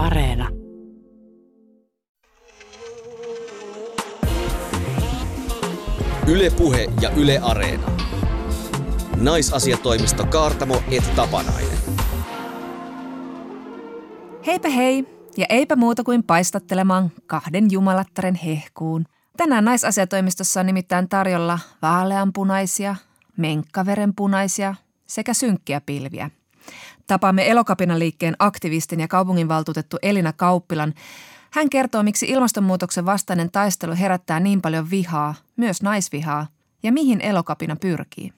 Areena. Ylepuhe ja Yle Areena. Naisasiatoimisto Kaartamo et Tapanainen. Heipä hei, ja eipä muuta kuin paistattelemaan kahden jumalattaren hehkuun. Tänään naisasiatoimistossa on nimittäin tarjolla vaaleanpunaisia, menkkaverenpunaisia sekä synkkiä pilviä. Tapaamme Elokapina-liikkeen aktivistin ja kaupunginvaltuutettu Elina Kauppilan. Hän kertoo, miksi ilmastonmuutoksen vastainen taistelu herättää niin paljon vihaa, myös naisvihaa, ja mihin Elokapina pyrkii.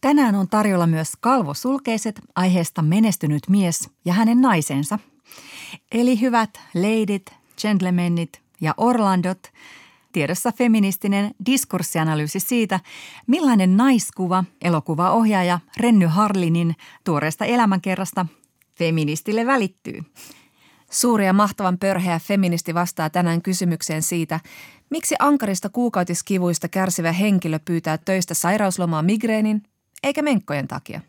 Tänään on tarjolla myös kalvosulkeiset aiheesta menestynyt mies ja hänen naisensa. Eli hyvät leidit, gentlemanit ja Orlandot, tiedossa feministinen diskurssianalyysi siitä, millainen naiskuva elokuvaohjaaja Renny Harlinin tuoreesta elämänkerrasta feministille välittyy. Suuri ja mahtavan pörheä feministi vastaa tänään kysymykseen siitä, miksi ankarista kuukautiskivuista kärsivä henkilö pyytää töistä sairauslomaa migreenin eikä menkkojen takia.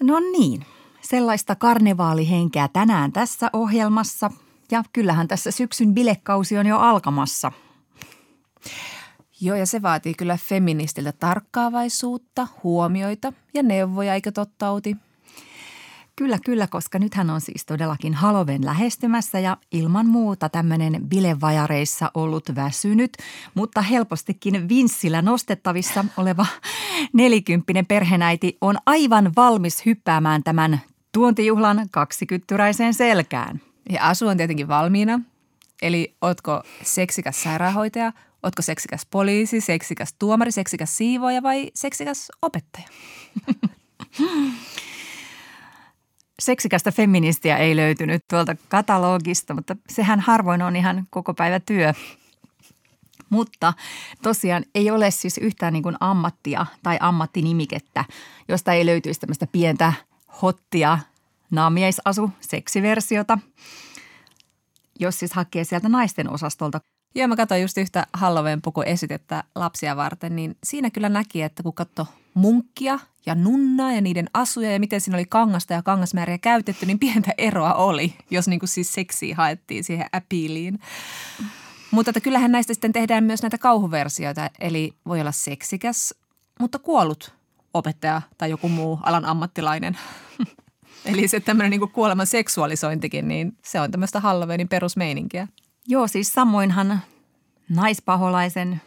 No niin, sellaista karnevaalihenkeä tänään tässä ohjelmassa ja kyllähän tässä syksyn bilekausi on jo alkamassa. Joo, ja se vaatii kyllä feministiltä tarkkaavaisuutta, huomioita ja neuvoja, eikö totta Outi? Kyllä, kyllä, koska nythän on siis todellakin Haloven lähestymässä ja ilman muuta tämmöinen bilevajareissa ollut väsynyt, mutta helpostikin vinssillä nostettavissa oleva nelikymppinen perhenäiti on aivan valmis hyppäämään tämän tuontijuhlan kaksikyttyräiseen selkään. Ja asu on tietenkin valmiina. Eli ootko seksikäs sairaanhoitaja, ootko seksikäs poliisi, seksikäs tuomari, seksikäs siivoja vai seksikäs opettaja? Seksikästä feministiä ei löytynyt tuolta katalogista, mutta sehän harvoin on ihan koko päivä työ. Mutta tosiaan ei ole siis yhtään niin kuin ammattia tai ammattinimikettä, josta ei löytyisi tämmöistä pientä hottia naamiesasu seksiversiota, jos siis hakee sieltä naisten osastolta. Joo, mä katsoin just yhtä Halloween puku esitettä lapsia varten, niin siinä kyllä näki, että kun katsoi munkkia ja nunnaa ja niiden asuja ja miten siinä oli kangasta ja kangasmääriä käytetty, niin pientä eroa oli, jos niin kuin siis seksiä haettiin siihen appealiin. Mutta että kyllähän näistä sitten tehdään myös näitä kauhuversioita, eli voi olla seksikäs, mutta kuollut opettaja tai joku muu alan ammattilainen. Eli se tämmöinen niin kuoleman seksuaalisointikin, niin se on tämmöistä Halloweenin perusmeininkiä. Joo, siis samoinhan naispaholaisen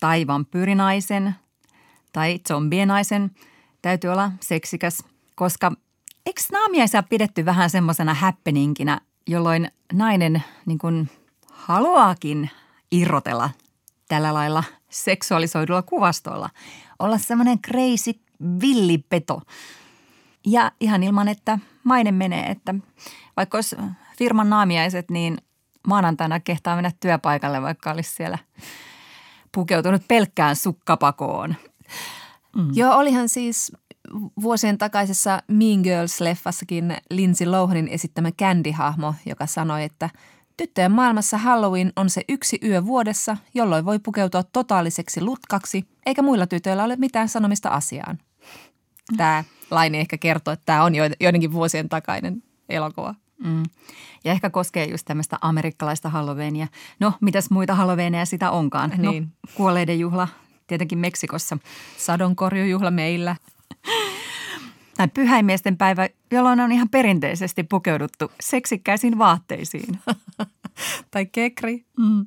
tai vampyyrinaisen tai zombienaisen täytyy olla seksikäs, koska eikö naamiaisia pidetty vähän semmoisena happeninginä, jolloin nainen niin kuin haluaakin irrotella tällä lailla seksuaalisoidulla kuvastolla. Olla semmoinen crazy villipeto. Ja ihan ilman, että maine menee, että vaikka olisi firman naamiaiset, niin maanantaina kehtaa mennä työpaikalle, vaikka olisi siellä pukeutunut pelkkään sukkapakoon. Mm. Joo, olihan siis vuosien takaisessa Mean Girls-leffassakin Lindsay Lohanin esittämä Candy-hahmo, joka sanoi, että tyttöjen maailmassa Halloween on se yksi yö vuodessa, jolloin voi pukeutua totaaliseksi lutkaksi, eikä muilla tytöillä ole mitään sanomista asiaan. Tämä laini ehkä kertoo, että tämä on joidenkin vuosien takainen elokuva. Mm. Ja ehkä koskee just tämmöistä amerikkalaista Halloweenia. No, mitäs muita Halloweeneja sitä onkaan? No, niin. Kuolleiden juhla tietenkin Meksikossa. Sadonkorjujuhla meillä. Tai pyhäimiesten päivä, jolloin on ihan perinteisesti pukeuduttu seksikkäisiin vaatteisiin. tai kekri. Mm.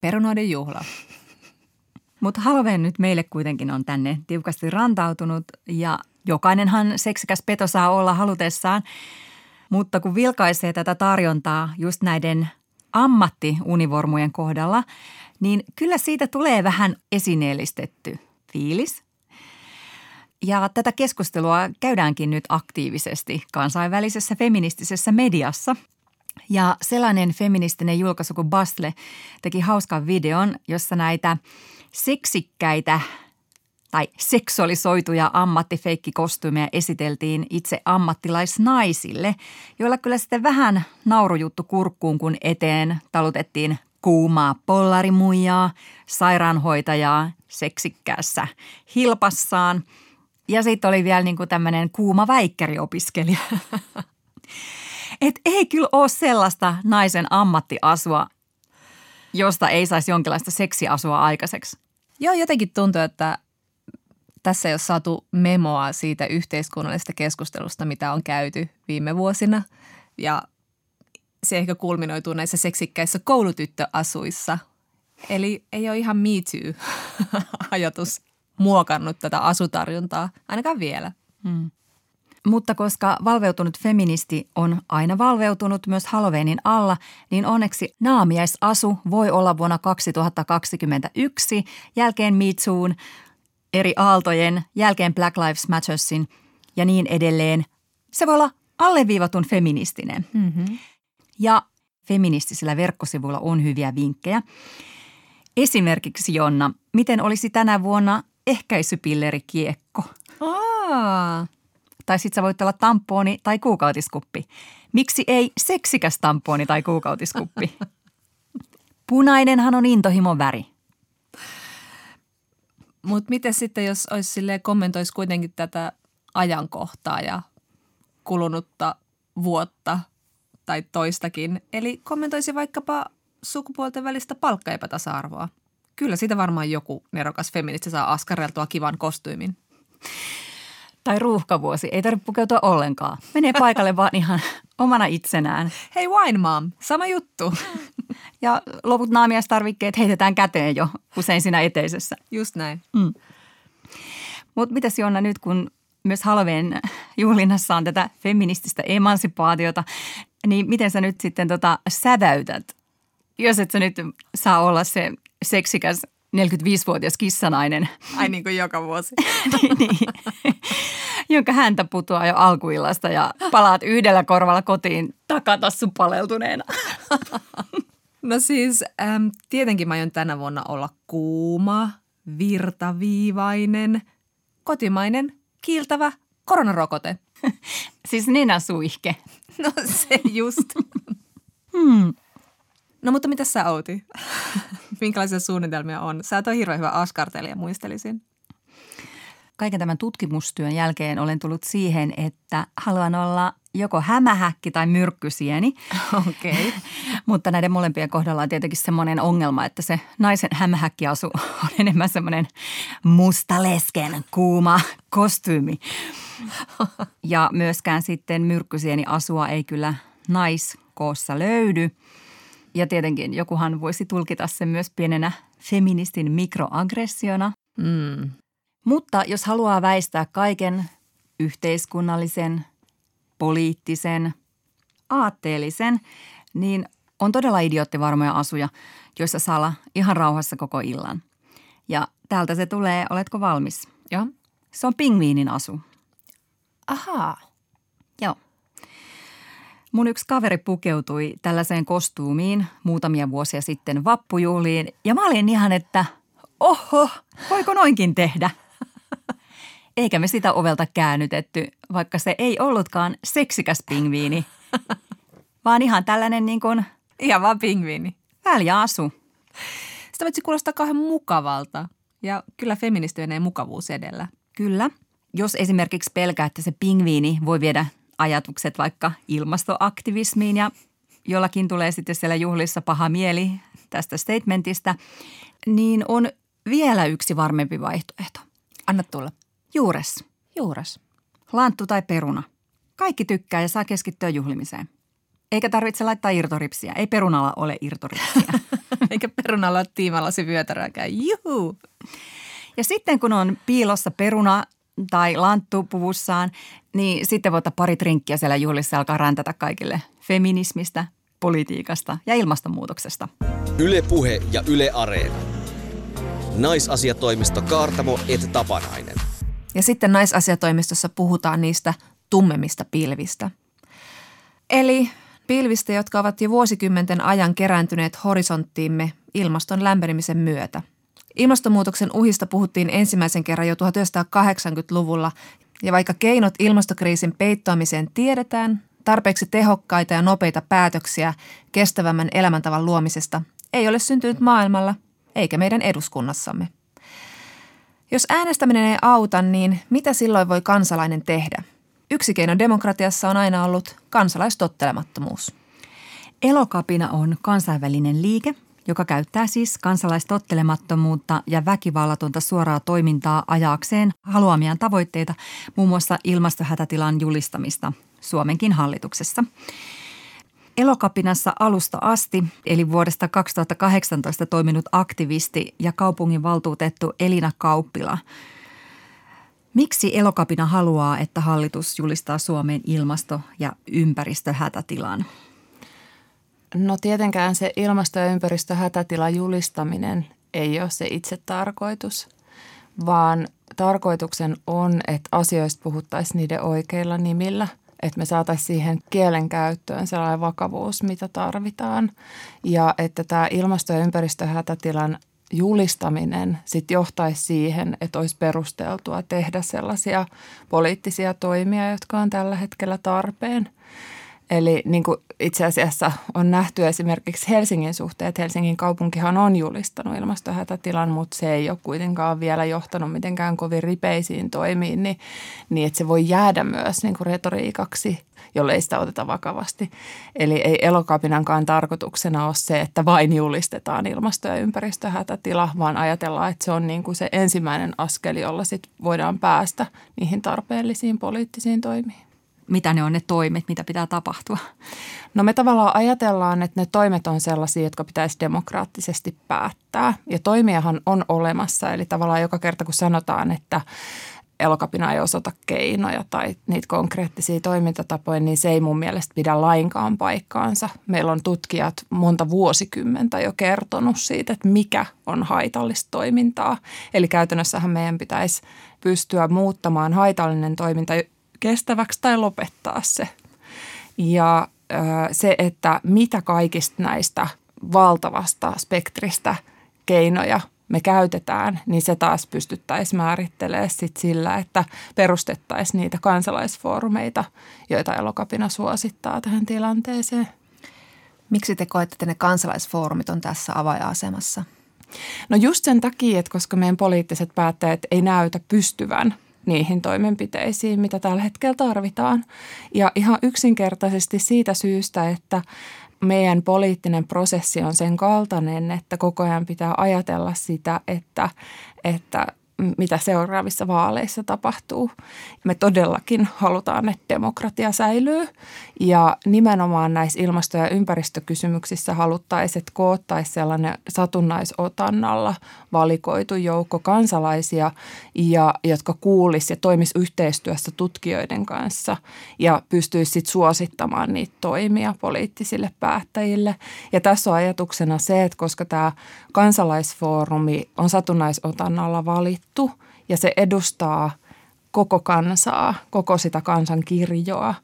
Perunoiden juhla. Mutta Halloween nyt meille kuitenkin on tänne tiukasti rantautunut ja jokainenhan seksikäs peto saa olla halutessaan. Mutta kun vilkaisee tätä tarjontaa just näiden ammattiunivormujen kohdalla, niin kyllä siitä tulee vähän esineellistetty fiilis. Ja tätä keskustelua käydäänkin nyt aktiivisesti kansainvälisessä feministisessä mediassa. Ja sellainen feministinen julkaisu kuin Bastle teki hauskan videon, jossa näitä seksikkäitä tai seksuaalisoituja ammattifeikkikostyymejä esiteltiin itse ammattilaisnaisille, joilla kyllä sitten vähän naurujuttu kurkkuun, kun eteen talutettiin kuumaa pollarimuijaa, sairaanhoitajaa seksikkäässä hilpassaan ja sitten oli vielä niin kuin tämmöinen kuuma väikkäriopiskelija. että ei kyllä ole sellaista naisen ammattiasua, josta ei saisi jonkinlaista seksiasua aikaiseksi. Joo, jotenkin tuntuu, että tässä ei ole saatu memoa siitä yhteiskunnallisesta keskustelusta, mitä on käyty viime vuosina. Ja se ehkä kulminoituu näissä seksikkäissä koulutyttöasuissa. Eli ei ole ihan me too-ajatus muokannut tätä asutarjontaa, ainakaan vielä. Hmm. Mutta koska valveutunut feministi on aina valveutunut myös Halloweenin alla, niin onneksi naamiaisasu voi olla vuonna 2021 jälkeen Me Toon, eri aaltojen, jälkeen Black Lives Mattersin ja niin edelleen. Se voi olla alleviivatun feministinen. Mm-hmm. Ja feministisillä verkkosivuilla on hyviä vinkkejä. Esimerkiksi Jonna, miten olisi tänä vuonna ehkäisypillerikiekko? Aa. Tai sitten sä voit olla tamponi tai kuukautiskuppi. Miksi ei seksikäs tamponi tai kuukautiskuppi? Punainenhan on intohimon väri. Mutta miten sitten, jos olisi silleen, kommentoisi kuitenkin tätä ajankohtaa ja kulunutta vuotta tai toistakin. Eli kommentoisi vaikkapa sukupuolten välistä palkkaepätasa-arvoa. Kyllä siitä varmaan joku nerokas feministi saa askareltua kivan kostyymin. Tai ruuhkavuosi. Ei tarvitse pukeutua ollenkaan. Menee paikalle vaan ihan omana itsenään. Hei wine mom, sama juttu. Ja loput naamiastarvikkeet heitetään käteen jo usein siinä eteisessä. Just näin. Mm. Mutta mitäs Jonna nyt, kun myös Halloween juhlinnassa on tätä feminististä emansipaatiota, niin miten sä nyt sitten tota säväytät, jos et sä nyt saa olla se seksikäs 45-vuotias kissanainen. Ai niin kuin joka vuosi. niin, jonka häntä putoaa jo alkuillasta ja palaat yhdellä korvalla kotiin takatassu paleltuneena. no siis äm, tietenkin mä aion tänä vuonna olla kuuma, virtaviivainen, kotimainen, kiiltävä koronarokote. siis nenäsuihke. No se just. hmm. No mutta mitä sä Outi? Minkälaisia suunnitelmia on? Sä oot hirveän hyvä askartelija, muistelisin. Kaiken tämän tutkimustyön jälkeen olen tullut siihen, että haluan olla joko hämähäkki tai myrkkysieni. Okei. Okay. Mutta näiden molempien kohdalla on tietenkin semmoinen ongelma, että se naisen hämähäkkiasu on enemmän semmoinen mustalesken kuuma kostyymi. Ja myöskään sitten myrkkysieni asua ei kyllä naiskoossa löydy – ja tietenkin jokuhan voisi tulkita sen myös pienenä feministin mikroaggressiona. Mm. Mutta jos haluaa väistää kaiken yhteiskunnallisen, poliittisen, aatteellisen, niin on todella idioottivarmoja asuja, joissa saa olla ihan rauhassa koko illan. Ja täältä se tulee, oletko valmis? Joo. Se on pingviinin asu. Ahaa. Mun yksi kaveri pukeutui tällaiseen kostuumiin muutamia vuosia sitten vappujuhliin ja mä olin ihan, että oho, voiko noinkin tehdä? Eikä me sitä ovelta käännytetty, vaikka se ei ollutkaan seksikäs pingviini, vaan ihan tällainen niin kuin... Ihan vaan pingviini. Väliä asu. Sitä voisi kuulostaa kauhean mukavalta ja kyllä feministi menee mukavuus edellä. Kyllä. Jos esimerkiksi pelkää, että se pingviini voi viedä ajatukset vaikka ilmastoaktivismiin ja jollakin tulee sitten siellä juhlissa paha mieli tästä statementista, niin on vielä yksi varmempi vaihtoehto. Anna tulla. Juures. Juures. Lanttu tai peruna. Kaikki tykkää ja saa keskittyä juhlimiseen. Eikä tarvitse laittaa irtoripsiä. Ei perunalla ole irtoripsiä. Eikä perunalla ole tiimalasi vyötärääkään. Juhu! Ja sitten kun on piilossa peruna tai lanttu puvussaan, niin sitten voi ottaa pari trinkkiä siellä juhlissa ja alkaa räntätä kaikille feminismistä, politiikasta ja ilmastonmuutoksesta. Yle Puhe ja Yle Areena. Naisasiatoimisto Kaartamo et Tapanainen. Ja sitten naisasiatoimistossa puhutaan niistä tummemmista pilvistä. Eli pilvistä, jotka ovat jo vuosikymmenten ajan kerääntyneet horisonttiimme ilmaston lämpenemisen myötä – Ilmastonmuutoksen uhista puhuttiin ensimmäisen kerran jo 1980-luvulla, ja vaikka keinot ilmastokriisin peittoamiseen tiedetään, tarpeeksi tehokkaita ja nopeita päätöksiä kestävämmän elämäntavan luomisesta ei ole syntynyt maailmalla eikä meidän eduskunnassamme. Jos äänestäminen ei auta, niin mitä silloin voi kansalainen tehdä? Yksi keino demokratiassa on aina ollut kansalaistottelemattomuus. Elokapina on kansainvälinen liike, joka käyttää siis kansalaistottelemattomuutta ja väkivallatonta suoraa toimintaa ajaakseen haluamiaan tavoitteita, muun muassa ilmastohätätilan julistamista Suomenkin hallituksessa. Elokapinassa alusta asti, eli vuodesta 2018 toiminut aktivisti ja kaupungin valtuutettu Elina Kauppila. Miksi Elokapina haluaa, että hallitus julistaa Suomen ilmasto- ja ympäristöhätätilan? No tietenkään se ilmasto- ja ympäristöhätätilan julistaminen ei ole se itse tarkoitus, vaan tarkoituksen on, että asioista puhuttaisiin niiden oikeilla nimillä – että me saataisiin siihen kielen käyttöön sellainen vakavuus, mitä tarvitaan. Ja että tämä ilmasto- ja ympäristöhätätilan julistaminen sitten johtaisi siihen, että olisi perusteltua tehdä sellaisia poliittisia toimia, jotka on tällä hetkellä tarpeen. Eli niin kuin itse asiassa on nähty esimerkiksi Helsingin suhteen, että Helsingin kaupunkihan on julistanut ilmastohätätilan, mutta se ei ole kuitenkaan vielä johtanut mitenkään kovin ripeisiin toimiin, niin, niin että se voi jäädä myös niin kuin retoriikaksi, jollei sitä oteta vakavasti. Eli ei elokapinankaan tarkoituksena ole se, että vain julistetaan ilmasto- ja ympäristöhätätila, vaan ajatellaan, että se on niin kuin se ensimmäinen askel, jolla sit voidaan päästä niihin tarpeellisiin poliittisiin toimiin mitä ne on ne toimet, mitä pitää tapahtua? No me tavallaan ajatellaan, että ne toimet on sellaisia, jotka pitäisi demokraattisesti päättää. Ja toimijahan on olemassa, eli tavallaan joka kerta kun sanotaan, että elokapina ei osoita keinoja tai niitä konkreettisia toimintatapoja, niin se ei mun mielestä pidä lainkaan paikkaansa. Meillä on tutkijat monta vuosikymmentä jo kertonut siitä, että mikä on haitallista toimintaa. Eli käytännössähän meidän pitäisi pystyä muuttamaan haitallinen toiminta kestäväksi tai lopettaa se. Ja se, että mitä kaikista näistä valtavasta spektristä keinoja me käytetään, niin se taas pystyttäisiin määrittelemään sit sillä, että perustettaisiin niitä kansalaisfoorumeita, joita elokapina suosittaa tähän tilanteeseen. Miksi te koette, että ne kansalaisfoorumit on tässä avainasemassa? No just sen takia, että koska meidän poliittiset päättäjät ei näytä pystyvän – niihin toimenpiteisiin, mitä tällä hetkellä tarvitaan. Ja ihan yksinkertaisesti siitä syystä, että meidän poliittinen prosessi on sen kaltainen, että koko ajan pitää ajatella sitä, että, että mitä seuraavissa vaaleissa tapahtuu. Me todellakin halutaan, että demokratia säilyy ja nimenomaan näissä ilmasto- ja ympäristökysymyksissä haluttaisiin, että koottaisiin sellainen satunnaisotannalla valikoitu joukko kansalaisia, ja, jotka kuulisi ja toimisi yhteistyössä tutkijoiden kanssa ja pystyisi sitten suosittamaan niitä toimia poliittisille päättäjille. Ja tässä on ajatuksena se, että koska tämä kansalaisfoorumi on satunnaisotannalla valittu ja se edustaa koko kansaa, koko sitä kansan kirjoa,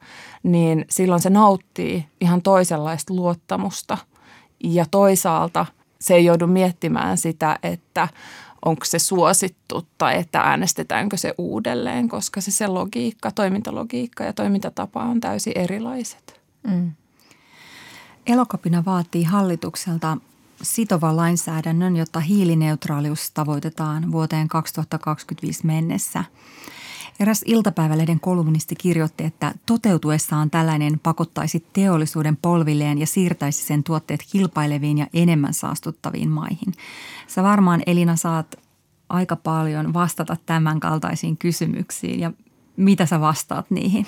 niin silloin se nauttii ihan toisenlaista luottamusta. Ja toisaalta se ei joudu miettimään sitä, että onko se suosittu tai että äänestetäänkö se uudelleen, koska se, se logiikka, toimintalogiikka ja toimintatapa on täysin erilaiset. Mm. Elokapina vaatii hallitukselta sitovan lainsäädännön, jotta hiilineutraalius tavoitetaan vuoteen 2025 mennessä. Eräs iltapäivälehden kolumnisti kirjoitti, että toteutuessaan tällainen pakottaisi teollisuuden polvilleen ja siirtäisi sen tuotteet kilpaileviin ja enemmän saastuttaviin maihin. Sä varmaan Elina saat aika paljon vastata tämän kaltaisiin kysymyksiin ja mitä sä vastaat niihin?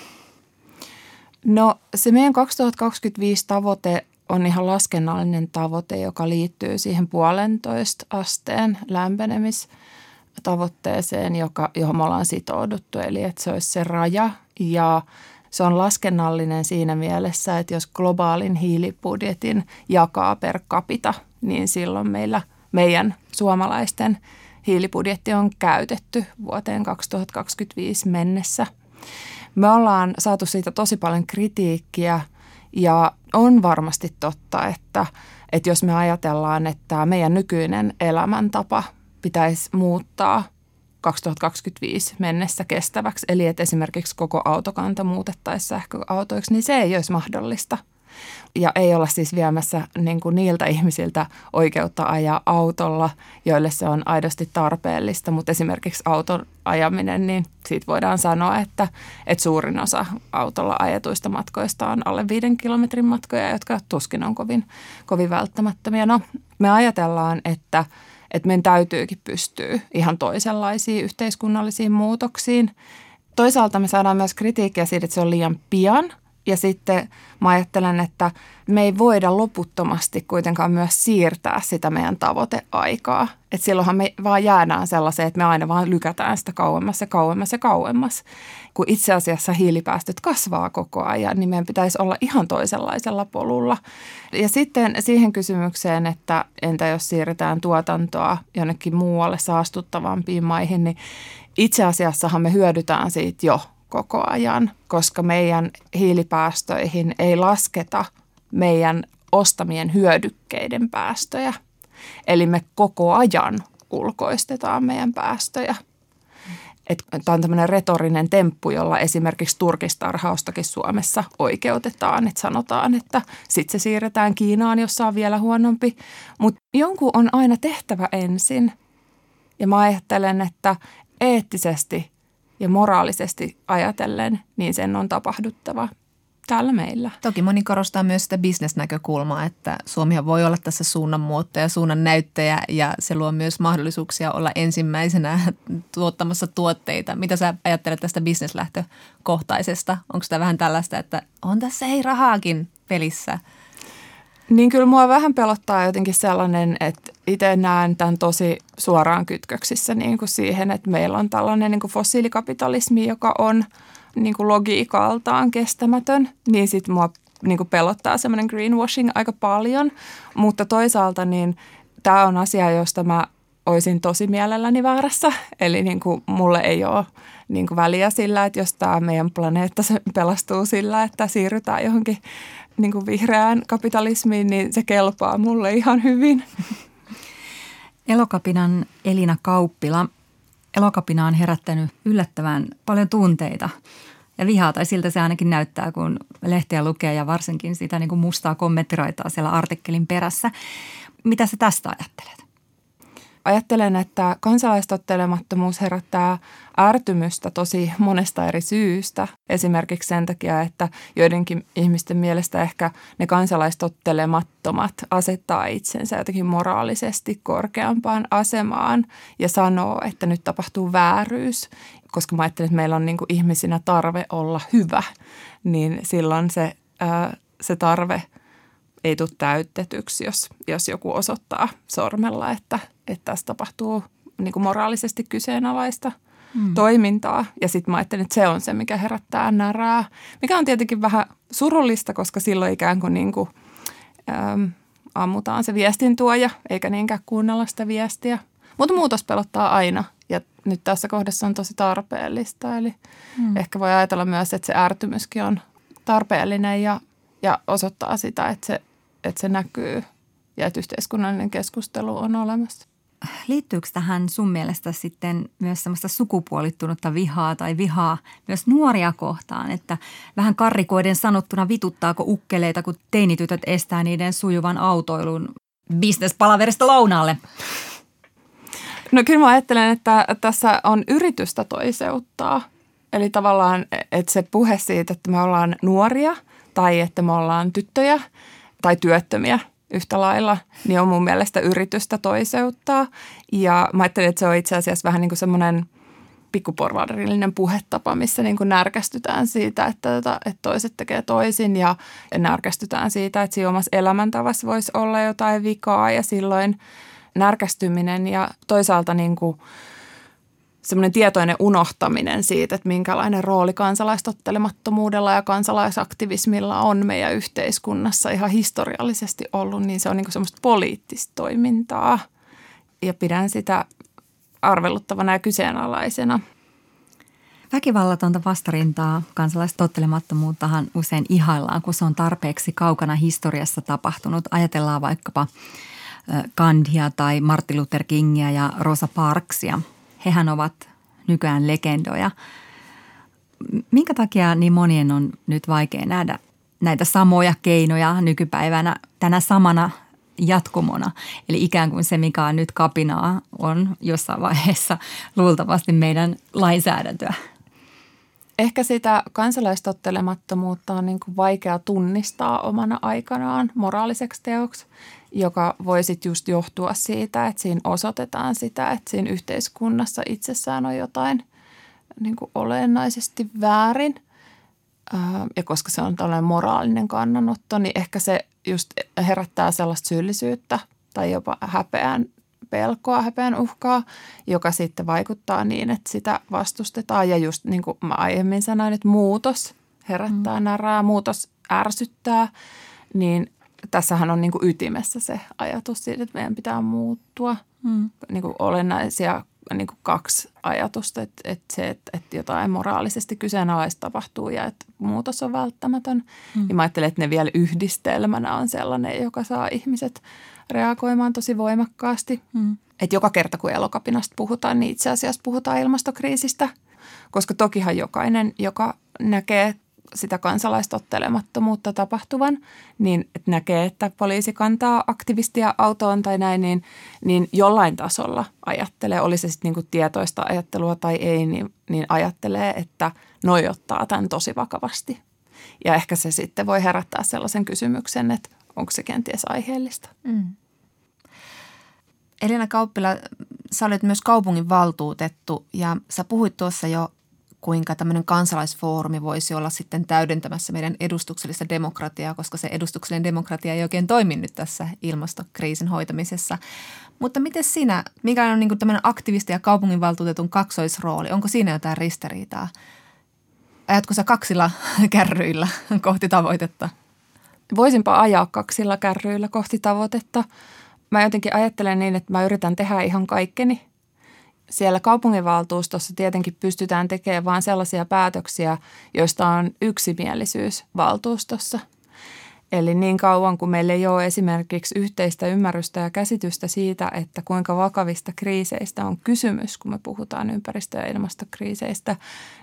No se meidän 2025 tavoite on ihan laskennallinen tavoite, joka liittyy siihen puolentoista asteen lämpenemistavoitteeseen, joka, johon me ollaan sitouduttu. Eli että se olisi se raja ja se on laskennallinen siinä mielessä, että jos globaalin hiilibudjetin jakaa per capita, niin silloin meillä meidän suomalaisten hiilibudjetti on käytetty vuoteen 2025 mennessä. Me ollaan saatu siitä tosi paljon kritiikkiä – ja on varmasti totta, että, että jos me ajatellaan, että meidän nykyinen elämäntapa pitäisi muuttaa 2025 mennessä kestäväksi, eli että esimerkiksi koko autokanta muutettaisiin sähköautoiksi, niin se ei olisi mahdollista. Ja ei olla siis viemässä niin kuin niiltä ihmisiltä oikeutta ajaa autolla, joille se on aidosti tarpeellista. Mutta esimerkiksi auton ajaminen, niin siitä voidaan sanoa, että, että suurin osa autolla ajetuista matkoista on alle viiden kilometrin matkoja, jotka tuskin on kovin, kovin välttämättömiä. No, me ajatellaan, että, että meidän täytyykin pystyä ihan toisenlaisiin yhteiskunnallisiin muutoksiin. Toisaalta me saadaan myös kritiikkiä siitä, että se on liian pian – ja sitten mä ajattelen, että me ei voida loputtomasti kuitenkaan myös siirtää sitä meidän tavoiteaikaa. Että silloinhan me vaan jäädään sellaiseen, että me aina vaan lykätään sitä kauemmas ja kauemmas ja kauemmas. Kun itse asiassa hiilipäästöt kasvaa koko ajan, niin meidän pitäisi olla ihan toisenlaisella polulla. Ja sitten siihen kysymykseen, että entä jos siirretään tuotantoa jonnekin muualle saastuttavampiin maihin, niin itse asiassahan me hyödytään siitä jo – koko ajan, koska meidän hiilipäästöihin ei lasketa meidän ostamien hyödykkeiden päästöjä. Eli me koko ajan ulkoistetaan meidän päästöjä. Tämä on tämmöinen retorinen temppu, jolla esimerkiksi turkistarhaustakin Suomessa oikeutetaan. Että sanotaan, että sitten se siirretään Kiinaan, jossa on vielä huonompi. Mutta jonkun on aina tehtävä ensin. Ja mä ajattelen, että eettisesti ja moraalisesti ajatellen, niin sen on tapahduttava täällä meillä. Toki moni korostaa myös sitä bisnesnäkökulmaa, että Suomi voi olla tässä suunnanmuuttaja, suunnan näyttäjä ja se luo myös mahdollisuuksia olla ensimmäisenä tuottamassa tuotteita. Mitä sä ajattelet tästä bisneslähtökohtaisesta? Onko tämä vähän tällaista, että on tässä ei rahaakin pelissä? Niin kyllä mua vähän pelottaa jotenkin sellainen, että itse näen tämän tosi suoraan kytköksissä niin kuin siihen, että meillä on tällainen niin kuin fossiilikapitalismi, joka on niin kuin logiikaltaan kestämätön, niin sitten mua niin kuin pelottaa semmoinen greenwashing aika paljon, mutta toisaalta niin tämä on asia, josta mä olisin tosi mielelläni väärässä, eli niin kuin mulle ei ole niin kuin väliä sillä, että jos tämä meidän planeetta pelastuu sillä, että siirrytään johonkin niin kuin vihreään kapitalismiin, niin se kelpaa mulle ihan hyvin. Elokapinan Elina Kauppila. Elokapina on herättänyt yllättävän paljon tunteita ja vihaa, tai siltä se ainakin näyttää, kun lehtiä lukee ja varsinkin sitä niin kuin mustaa kommenttiraitaa siellä artikkelin perässä. Mitä sä tästä ajattelet? Ajattelen, että kansalaistottelemattomuus herättää ärtymystä tosi monesta eri syystä. Esimerkiksi sen takia, että joidenkin ihmisten mielestä ehkä ne kansalaistottelemattomat asettaa itsensä jotenkin moraalisesti korkeampaan asemaan ja sanoo, että nyt tapahtuu vääryys. Koska mä ajattelen, että meillä on niin ihmisinä tarve olla hyvä, niin silloin se, ää, se tarve – ei tule täytetyksi, jos, jos joku osoittaa sormella, että, että tässä tapahtuu niin kuin moraalisesti kyseenalaista mm. toimintaa. Ja sitten mä ajattelin, että se on se, mikä herättää närää, mikä on tietenkin vähän surullista, koska silloin ikään kuin, niin kuin äm, ammutaan se viestin tuoja, eikä niinkään kuunnella sitä viestiä. Mutta muutos pelottaa aina ja nyt tässä kohdassa on tosi tarpeellista. Eli mm. ehkä voi ajatella myös, että se ärtymyskin on tarpeellinen ja, ja osoittaa sitä, että se että se näkyy ja että yhteiskunnallinen keskustelu on olemassa. Liittyykö tähän sun mielestä sitten myös semmoista sukupuolittunutta vihaa tai vihaa myös nuoria kohtaan, että vähän karrikoiden sanottuna vituttaako ukkeleita, kun teinitytöt estää niiden sujuvan autoilun bisnespalaverista lounaalle? No kyllä mä ajattelen, että tässä on yritystä toiseuttaa. Eli tavallaan, että se puhe siitä, että me ollaan nuoria tai että me ollaan tyttöjä – tai työttömiä yhtä lailla, niin on mun mielestä yritystä toiseuttaa. Ja mä ajattelin, että se on itse asiassa vähän niin kuin semmoinen pikkuporvarillinen puhetapa, missä niin kuin närkästytään siitä, että, tota, että toiset tekee toisin ja närkästytään siitä, että siinä omassa elämäntavassa voisi olla jotain vikaa ja silloin närkästyminen ja toisaalta niin kuin – semmoinen tietoinen unohtaminen siitä, että minkälainen rooli kansalaistottelemattomuudella ja kansalaisaktivismilla on meidän yhteiskunnassa ihan historiallisesti ollut, niin se on niin semmoista poliittista toimintaa ja pidän sitä arveluttavana ja kyseenalaisena. Väkivallatonta vastarintaa kansalaistottelemattomuuttahan usein ihaillaan, kun se on tarpeeksi kaukana historiassa tapahtunut. Ajatellaan vaikkapa Gandhia tai Martin Luther Kingia ja Rosa Parksia – hehän ovat nykyään legendoja. Minkä takia niin monien on nyt vaikea nähdä, näitä samoja keinoja nykypäivänä tänä samana jatkumona. Eli ikään kuin se, mikä on nyt kapinaa, on jossain vaiheessa luultavasti meidän lainsäädäntöä. Ehkä sitä kansalaistottelemattomuutta on niin kuin vaikea tunnistaa omana aikanaan moraaliseksi teoksi, joka voisi just johtua siitä, että siinä osoitetaan sitä, että siinä yhteiskunnassa itsessään on jotain niin kuin olennaisesti väärin. Ja koska se on tällainen moraalinen kannanotto, niin ehkä se just herättää sellaista syyllisyyttä tai jopa häpeän pelkoa, häpeän uhkaa, joka sitten vaikuttaa niin, että sitä vastustetaan. Ja just niin kuin mä aiemmin sanoin, että muutos herättää mm. närää, muutos ärsyttää, niin tässähän on niin kuin ytimessä se ajatus siitä, että meidän pitää muuttua. Mm. Niin kuin olennaisia niin kuin kaksi ajatusta, että, että se, että, että jotain moraalisesti kyseenalaista tapahtuu ja että muutos on välttämätön. Mm. Ja mä ajattelen, että ne vielä yhdistelmänä on sellainen, joka saa ihmiset reagoimaan tosi voimakkaasti. Mm. Että joka kerta, kun elokapinasta puhutaan, niin itse asiassa puhutaan ilmastokriisistä. Koska tokihan jokainen, joka näkee sitä kansalaistottelemattomuutta tapahtuvan, niin että näkee, että poliisi kantaa aktivistia autoon tai näin, niin, niin jollain tasolla ajattelee, oli se sitten niinku tietoista ajattelua tai ei, niin, niin ajattelee, että noi ottaa tämän tosi vakavasti. Ja ehkä se sitten voi herättää sellaisen kysymyksen, että onko se kenties aiheellista. Mm. Elina Kauppila, sä olet myös kaupungin valtuutettu ja sä puhuit tuossa jo kuinka tämmöinen kansalaisfoorumi voisi olla sitten täydentämässä meidän edustuksellista demokratiaa, koska se edustuksellinen demokratia ei oikein toimi nyt tässä ilmastokriisin hoitamisessa. Mutta miten sinä, mikä on niin tämmöinen aktivisti ja kaupunginvaltuutetun kaksoisrooli? Onko siinä jotain ristiriitaa? Ajatko sä kaksilla kärryillä kohti tavoitetta? Voisinpa ajaa kaksilla kärryillä kohti tavoitetta. Mä jotenkin ajattelen niin, että mä yritän tehdä ihan kaikkeni – siellä kaupunginvaltuustossa tietenkin pystytään tekemään vain sellaisia päätöksiä, joista on yksimielisyys valtuustossa. Eli niin kauan kuin meillä ei ole esimerkiksi yhteistä ymmärrystä ja käsitystä siitä, että kuinka vakavista kriiseistä on kysymys, kun me puhutaan ympäristö- ja ilmastokriiseistä,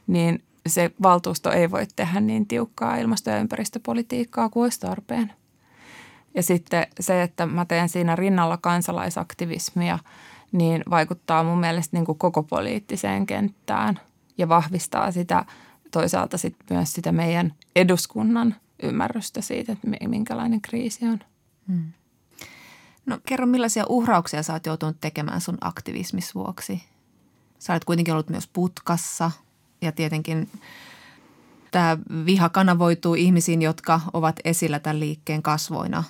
niin se valtuusto ei voi tehdä niin tiukkaa ilmasto- ja ympäristöpolitiikkaa kuin olisi tarpeen. Ja sitten se, että mä teen siinä rinnalla kansalaisaktivismia – niin vaikuttaa mun mielestä niin kuin koko poliittiseen kenttään ja vahvistaa sitä toisaalta sit myös sitä meidän eduskunnan ymmärrystä siitä, että minkälainen kriisi on. Hmm. No kerro, millaisia uhrauksia sä oot joutunut tekemään sun aktivismis vuoksi? Sä olet kuitenkin ollut myös putkassa ja tietenkin tämä viha kanavoituu ihmisiin, jotka ovat esillä tämän liikkeen kasvoina.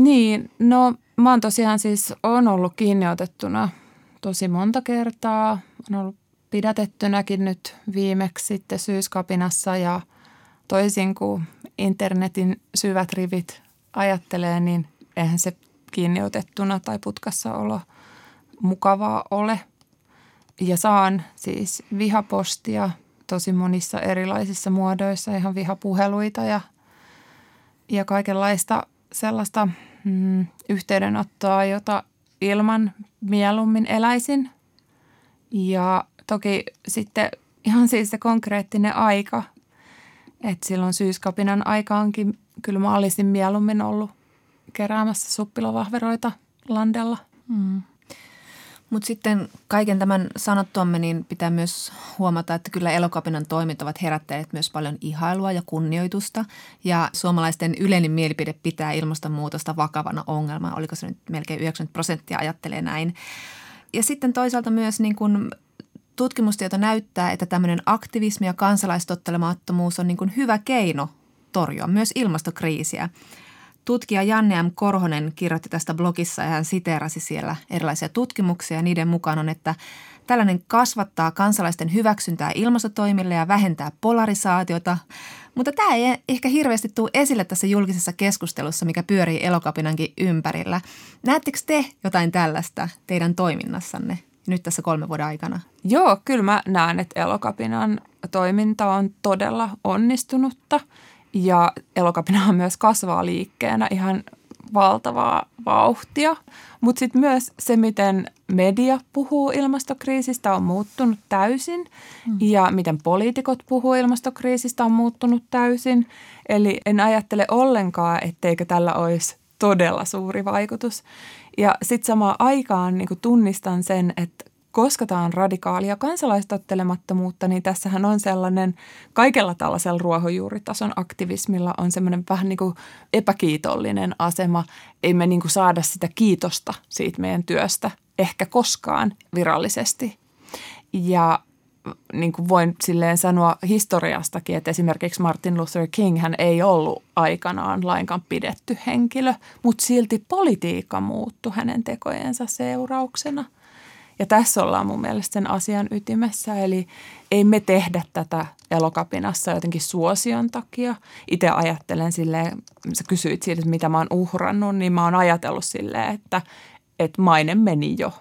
Niin, no Mä oon tosiaan siis on ollut kiinniotettuna tosi monta kertaa. On ollut pidätettynäkin nyt viimeksi sitten syyskapinassa ja toisin kuin internetin syvät rivit ajattelee, niin eihän se kiinniotettuna tai putkassa olo mukavaa ole. Ja saan siis vihapostia tosi monissa erilaisissa muodoissa, ihan vihapuheluita ja, ja kaikenlaista sellaista – mm, yhteydenottoa, jota ilman mieluummin eläisin. Ja toki sitten ihan siis se konkreettinen aika, että silloin syyskapinan aikaankin kyllä mä olisin mieluummin ollut keräämässä suppilovahveroita landella. Mm. Mutta sitten kaiken tämän sanottuamme niin pitää myös huomata, että kyllä elokapinan toimit ovat herättäneet myös paljon ihailua ja kunnioitusta. Ja suomalaisten yleinen mielipide pitää ilmastonmuutosta vakavana ongelmana. Oliko se nyt melkein 90 prosenttia ajattelee näin. Ja sitten toisaalta myös niin kuin tutkimustieto näyttää, että tämmöinen aktivismi ja kansalaistottelemaattomuus on niin hyvä keino torjua myös ilmastokriisiä. Tutkija Janne M. Korhonen kirjoitti tästä blogissa ja hän siteerasi siellä erilaisia tutkimuksia. Niiden mukaan on, että tällainen kasvattaa kansalaisten hyväksyntää ilmastotoimille ja vähentää polarisaatiota. Mutta tämä ei ehkä hirveästi tule esille tässä julkisessa keskustelussa, mikä pyörii elokapinankin ympärillä. Näettekö te jotain tällaista teidän toiminnassanne nyt tässä kolmen vuoden aikana? Joo, kyllä mä näen, että elokapinan toiminta on todella onnistunutta – ja elokapinahan myös kasvaa liikkeenä ihan valtavaa vauhtia. Mutta sitten myös se, miten media puhuu ilmastokriisistä on muuttunut täysin mm. ja miten poliitikot puhuu ilmastokriisistä on muuttunut täysin. Eli en ajattele ollenkaan, etteikö tällä olisi todella suuri vaikutus. Ja sitten samaan aikaan niin tunnistan sen, että koska tämä on radikaalia kansalaistottelemattomuutta, niin tässähän on sellainen, kaikella tällaisella ruohonjuuritason aktivismilla on semmoinen vähän niin kuin epäkiitollinen asema. Ei me niin kuin saada sitä kiitosta siitä meidän työstä ehkä koskaan virallisesti. Ja niin kuin voin silleen sanoa historiastakin, että esimerkiksi Martin Luther King hän ei ollut aikanaan lainkaan pidetty henkilö, mutta silti politiikka muuttui hänen tekojensa seurauksena – ja tässä ollaan mun mielestä sen asian ytimessä, eli ei me tehdä tätä elokapinassa jotenkin suosion takia. Itse ajattelen silleen, sä kysyit siitä, että mitä mä oon uhrannut, niin mä oon ajatellut silleen, että, että maine meni jo.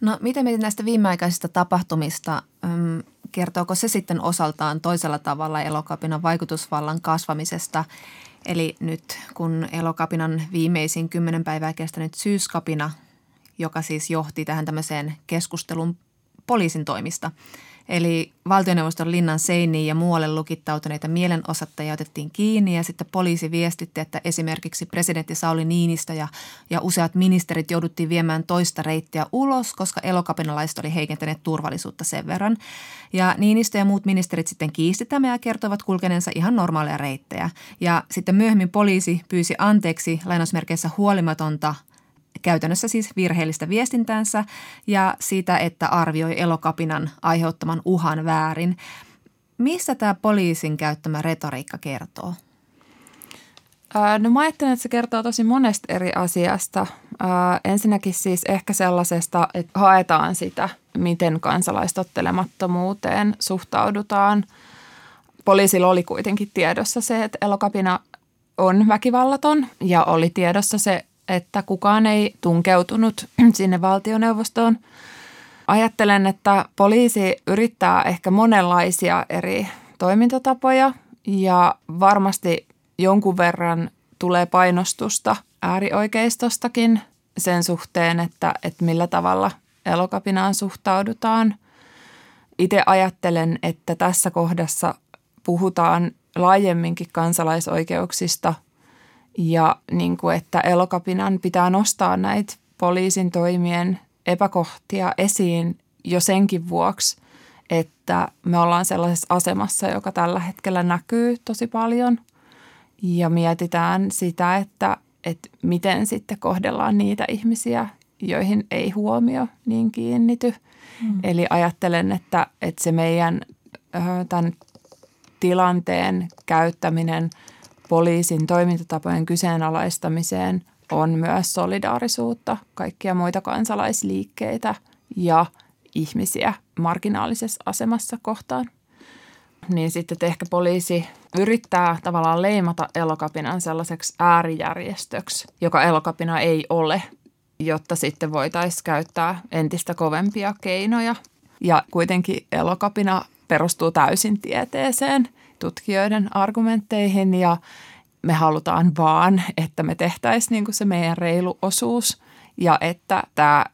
No miten mietit näistä viimeaikaisista tapahtumista? Kertooko se sitten osaltaan toisella tavalla elokapinan vaikutusvallan kasvamisesta? Eli nyt kun elokapinan viimeisin kymmenen päivää kestänyt syyskapina – joka siis johti tähän tämmöiseen keskustelun poliisin toimista. Eli valtioneuvoston linnan seiniin ja muualle lukittautuneita mielenosoittajia otettiin kiinni ja sitten poliisi viestitti, että esimerkiksi presidentti Sauli Niinistä ja, ja useat ministerit jouduttiin viemään toista reittiä ulos, koska elokapinalaiset oli heikentäneet turvallisuutta sen verran. Ja Niinistä ja muut ministerit sitten kiisti tämä ja kertoivat kulkeneensa ihan normaaleja reittejä. Ja sitten myöhemmin poliisi pyysi anteeksi lainausmerkeissä huolimatonta käytännössä siis virheellistä viestintäänsä ja siitä, että arvioi elokapinan aiheuttaman uhan väärin. Mistä tämä poliisin käyttämä retoriikka kertoo? No mä ajattelen, että se kertoo tosi monesta eri asiasta. Ensinnäkin siis ehkä sellaisesta, että haetaan sitä, miten kansalaistottelemattomuuteen suhtaudutaan. Poliisilla oli kuitenkin tiedossa se, että elokapina on väkivallaton ja oli tiedossa se että kukaan ei tunkeutunut sinne valtioneuvostoon. Ajattelen, että poliisi yrittää ehkä monenlaisia eri toimintatapoja ja varmasti jonkun verran tulee painostusta äärioikeistostakin sen suhteen, että, että millä tavalla elokapinaan suhtaudutaan. Itse ajattelen, että tässä kohdassa puhutaan laajemminkin kansalaisoikeuksista – ja niin kuin, että elokapinan pitää nostaa näitä poliisin toimien epäkohtia esiin jo senkin vuoksi, että me ollaan sellaisessa asemassa, joka tällä hetkellä näkyy tosi paljon ja mietitään sitä, että, että miten sitten kohdellaan niitä ihmisiä, joihin ei huomio niin kiinnity. Mm. Eli ajattelen, että, että se meidän tämän tilanteen käyttäminen – poliisin toimintatapojen kyseenalaistamiseen on myös solidaarisuutta kaikkia muita kansalaisliikkeitä ja ihmisiä marginaalisessa asemassa kohtaan. Niin sitten ehkä poliisi yrittää tavallaan leimata elokapinan sellaiseksi äärijärjestöksi, joka elokapina ei ole, jotta sitten voitaisiin käyttää entistä kovempia keinoja. Ja kuitenkin elokapina perustuu täysin tieteeseen – tutkijoiden argumentteihin ja me halutaan vaan, että me tehtäisiin niin kuin se meidän reilu osuus ja että tämä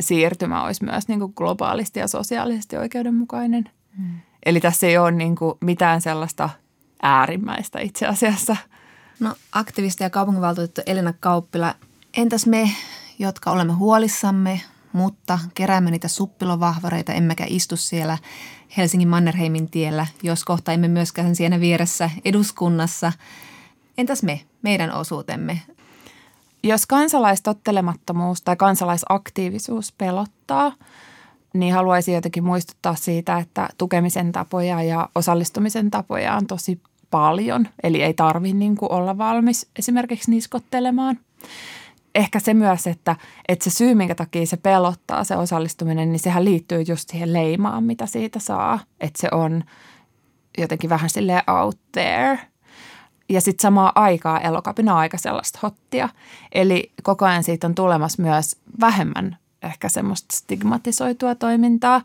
siirtymä olisi myös niin kuin globaalisti ja sosiaalisesti oikeudenmukainen. Hmm. Eli tässä ei ole niin kuin mitään sellaista äärimmäistä itse asiassa. No aktivisti ja kaupunginvaltuutettu Elina Kauppila, entäs me, jotka olemme huolissamme, mutta keräämme niitä suppilovahvareita, emmekä istu siellä Helsingin Mannerheimin tiellä, jos kohta emme myöskään siinä vieressä eduskunnassa. Entäs me, meidän osuutemme? Jos kansalaistottelemattomuus tai kansalaisaktiivisuus pelottaa, niin haluaisin jotenkin muistuttaa siitä, että tukemisen tapoja ja osallistumisen tapoja on tosi paljon. Eli ei tarvitse niin olla valmis esimerkiksi niskottelemaan ehkä se myös, että, että se syy, minkä takia se pelottaa se osallistuminen, niin sehän liittyy just siihen leimaan, mitä siitä saa. Että se on jotenkin vähän sille out there. Ja sitten samaan aikaan elokapina aika sellaista hottia. Eli koko ajan siitä on tulemassa myös vähemmän ehkä semmoista stigmatisoitua toimintaa.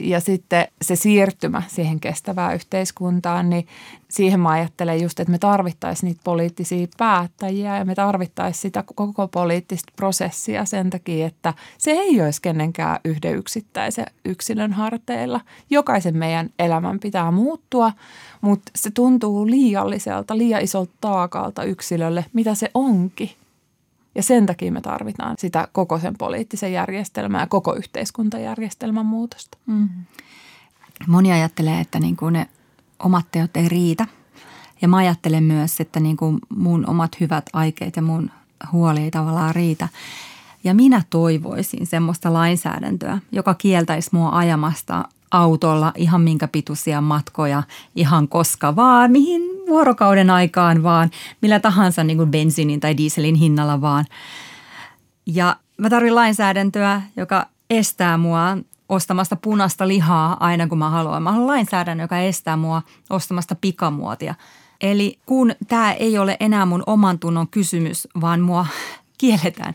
Ja sitten se siirtymä siihen kestävään yhteiskuntaan, niin siihen mä ajattelen just, että me tarvittaisiin niitä poliittisia päättäjiä ja me tarvittaisiin sitä koko poliittista prosessia sen takia, että se ei olisi kenenkään yhden yksittäisen yksilön harteilla. Jokaisen meidän elämän pitää muuttua, mutta se tuntuu liialliselta, liian isolta taakalta yksilölle, mitä se onkin. Ja sen takia me tarvitaan sitä koko sen poliittisen järjestelmän ja koko yhteiskuntajärjestelmän muutosta. Mm. Moni ajattelee, että niin kuin ne omat teot ei riitä. Ja mä ajattelen myös, että niin kuin mun omat hyvät aikeet ja mun huoli ei tavallaan riitä. Ja minä toivoisin semmoista lainsäädäntöä, joka kieltäisi mua ajamasta autolla ihan minkä pituisia matkoja, ihan koska vaan, mihin vuorokauden aikaan vaan, millä tahansa niin kuin bensiinin tai dieselin hinnalla vaan. Ja mä tarvitsen lainsäädäntöä, joka estää mua ostamasta punaista lihaa aina kun mä haluan. Mä haluan lainsäädännön, joka estää mua ostamasta pikamuotia. Eli kun tämä ei ole enää mun oman tunnon kysymys, vaan mua kielletään.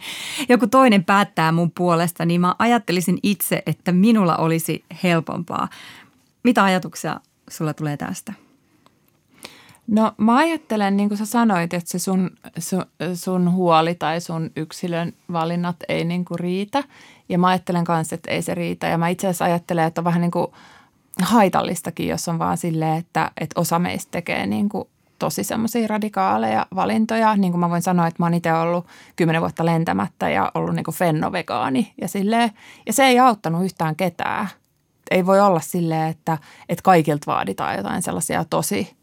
Joku toinen päättää mun puolesta, niin mä ajattelisin itse, että minulla olisi helpompaa. Mitä ajatuksia sulla tulee tästä? No mä ajattelen, niin kuin sä sanoit, että se sun, sun, sun huoli tai sun yksilön valinnat ei niin kuin riitä. Ja mä ajattelen kanssa, että ei se riitä. Ja mä itse asiassa ajattelen, että on vähän niin kuin haitallistakin, jos on vaan silleen, että, että osa meistä tekee niin kuin tosi semmoisia radikaaleja valintoja. Niin kuin mä voin sanoa, että mä oon itse ollut kymmenen vuotta lentämättä ja ollut niin kuin fennovegaani ja silleen. Ja se ei auttanut yhtään ketään. Ei voi olla silleen, että, että kaikilta vaaditaan jotain sellaisia tosi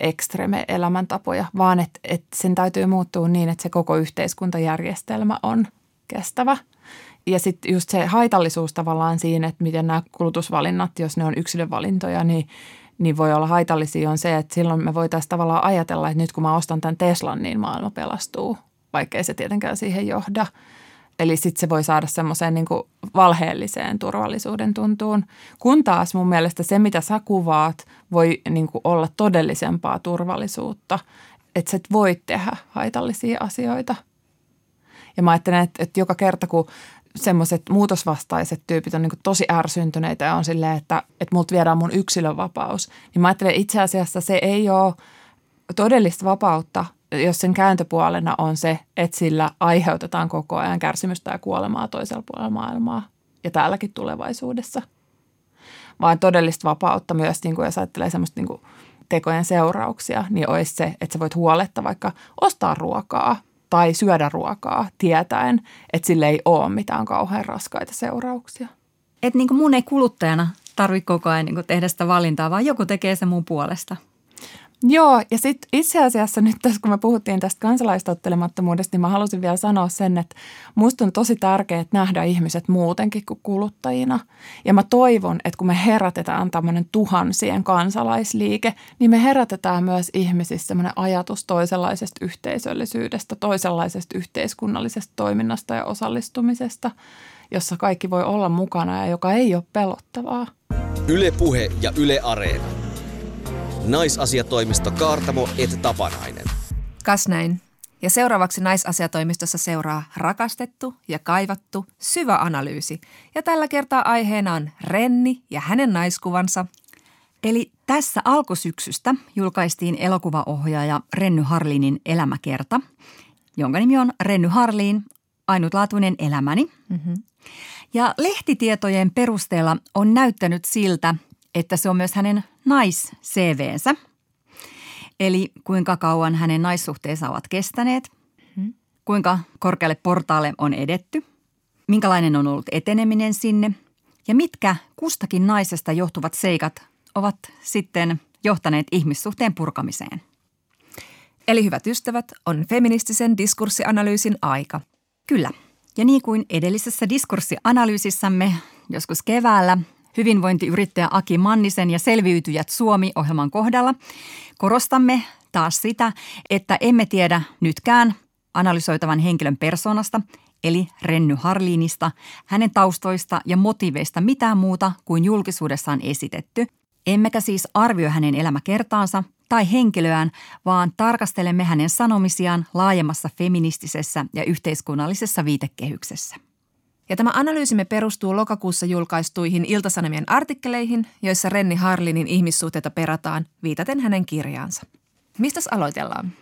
ekstreme elämäntapoja, vaan että, että sen täytyy muuttua niin, että se koko yhteiskuntajärjestelmä on kestävä. Ja sitten just se haitallisuus tavallaan siinä, että miten nämä kulutusvalinnat, jos ne on yksilövalintoja, niin, niin voi olla haitallisia on se, että silloin me voitaisiin tavallaan ajatella, että nyt kun mä ostan tämän Teslan, niin maailma pelastuu, vaikkei se tietenkään siihen johda – Eli sitten se voi saada semmoiseen niin valheelliseen turvallisuuden tuntuun. Kun taas mun mielestä se, mitä sä kuvaat, voi niin kuin olla todellisempaa turvallisuutta. Että sä et voi tehdä haitallisia asioita. Ja mä ajattelen, että, että joka kerta kun semmoiset muutosvastaiset tyypit on niin tosi ärsyntyneitä ja on silleen, että, että multa viedään mun yksilönvapaus, niin mä ajattelen itse asiassa se ei ole todellista vapautta, jos sen kääntöpuolena on se, että sillä aiheutetaan koko ajan kärsimystä ja kuolemaa toisella puolella maailmaa ja täälläkin tulevaisuudessa. Vaan todellista vapautta myös, niin kuin jos ajattelee semmoista niin kuin tekojen seurauksia, niin olisi se, että sä voit huoletta vaikka ostaa ruokaa tai syödä ruokaa tietäen, että sille ei ole mitään kauhean raskaita seurauksia. Että niin kuin mun ei kuluttajana tarvitse koko ajan niin tehdä sitä valintaa, vaan joku tekee se mun puolesta – Joo, ja sitten itse asiassa nyt tässä, kun me puhuttiin tästä kansalaistottelemattomuudesta, niin mä halusin vielä sanoa sen, että musta on tosi tärkeää nähdä ihmiset muutenkin kuin kuluttajina. Ja mä toivon, että kun me herätetään tämmöinen tuhansien kansalaisliike, niin me herätetään myös ihmisissä semmoinen ajatus toisenlaisesta yhteisöllisyydestä, toisenlaisesta yhteiskunnallisesta toiminnasta ja osallistumisesta, jossa kaikki voi olla mukana ja joka ei ole pelottavaa. Ylepuhe ja Yle Areena. Naisasiatoimisto Kaartamo et Tapanainen. Kas näin. Ja seuraavaksi naisasiatoimistossa seuraa rakastettu ja kaivattu syvä analyysi. Ja tällä kertaa aiheena on Renni ja hänen naiskuvansa. Eli tässä alkusyksystä julkaistiin elokuvaohjaaja Renny Harlinin elämäkerta, jonka nimi on Renny Harlin, ainutlaatuinen elämäni. Mm-hmm. Ja lehtitietojen perusteella on näyttänyt siltä, että se on myös hänen nais-CVnsä. Eli kuinka kauan hänen naissuhteensa ovat kestäneet, hmm. kuinka korkealle portaalle on edetty, minkälainen on ollut eteneminen sinne ja mitkä kustakin naisesta johtuvat seikat ovat sitten johtaneet ihmissuhteen purkamiseen. Eli hyvät ystävät, on feministisen diskurssianalyysin aika. Kyllä. Ja niin kuin edellisessä diskurssianalyysissämme joskus keväällä hyvinvointiyrittäjä Aki Mannisen ja Selviytyjät Suomi-ohjelman kohdalla korostamme taas sitä, että emme tiedä nytkään analysoitavan henkilön persoonasta, eli Renny Harliinista, hänen taustoista ja motiveista mitään muuta kuin julkisuudessa on esitetty. Emmekä siis arvioi hänen elämäkertaansa tai henkilöään, vaan tarkastelemme hänen sanomisiaan laajemmassa feministisessä ja yhteiskunnallisessa viitekehyksessä. Ja tämä analyysimme perustuu lokakuussa julkaistuihin Iltasanomien artikkeleihin, joissa Renni Harlinin ihmissuhteita perataan viitaten hänen kirjaansa. Mistäs aloitellaan?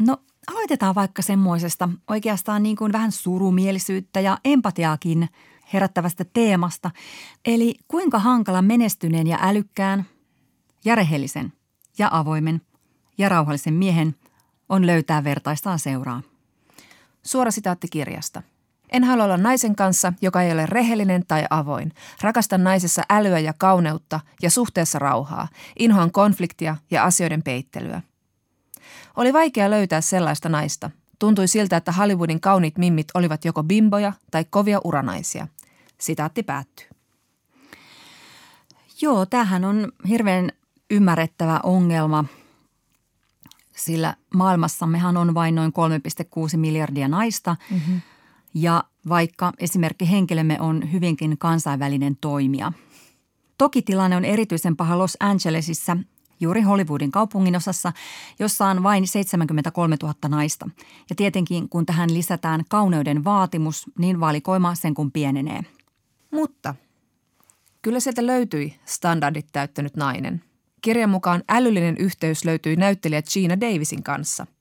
No aloitetaan vaikka semmoisesta oikeastaan niin kuin vähän surumielisyyttä ja empatiaakin herättävästä teemasta. Eli kuinka hankala menestyneen ja älykkään ja rehellisen ja avoimen ja rauhallisen miehen on löytää vertaistaan seuraa. Suora sitaatti kirjasta. En halua olla naisen kanssa, joka ei ole rehellinen tai avoin. Rakastan naisessa älyä ja kauneutta ja suhteessa rauhaa. Inhoan konfliktia ja asioiden peittelyä. Oli vaikea löytää sellaista naista. Tuntui siltä, että Hollywoodin kauniit mimmit olivat joko bimboja tai kovia uranaisia. Sitaatti päättyy. Joo, tämähän on hirveän ymmärrettävä ongelma, sillä maailmassammehan on vain noin 3,6 miljardia naista. Mm-hmm. Ja vaikka esimerkki henkilömme on hyvinkin kansainvälinen toimija. Toki tilanne on erityisen paha Los Angelesissa, juuri Hollywoodin kaupunginosassa, jossa on vain 73 000 naista. Ja tietenkin kun tähän lisätään kauneuden vaatimus, niin valikoima sen kun pienenee. Mutta kyllä sieltä löytyi standardit täyttänyt nainen. Kirjan mukaan älyllinen yhteys löytyi näyttelijä Gina Davisin kanssa –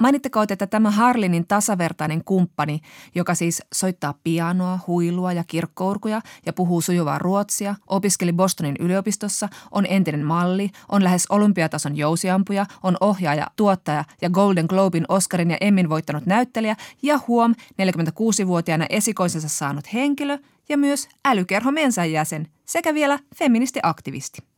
Mainittakoon, että tämä Harlinin tasavertainen kumppani, joka siis soittaa pianoa, huilua ja kirkkourkuja ja puhuu sujuvaa ruotsia, opiskeli Bostonin yliopistossa, on entinen malli, on lähes olympiatason jousiampuja, on ohjaaja, tuottaja ja Golden Globin, Oscarin ja Emmin voittanut näyttelijä ja huom 46-vuotiaana esikoisensa saanut henkilö ja myös älykerho jäsen sekä vielä feministiaktivisti.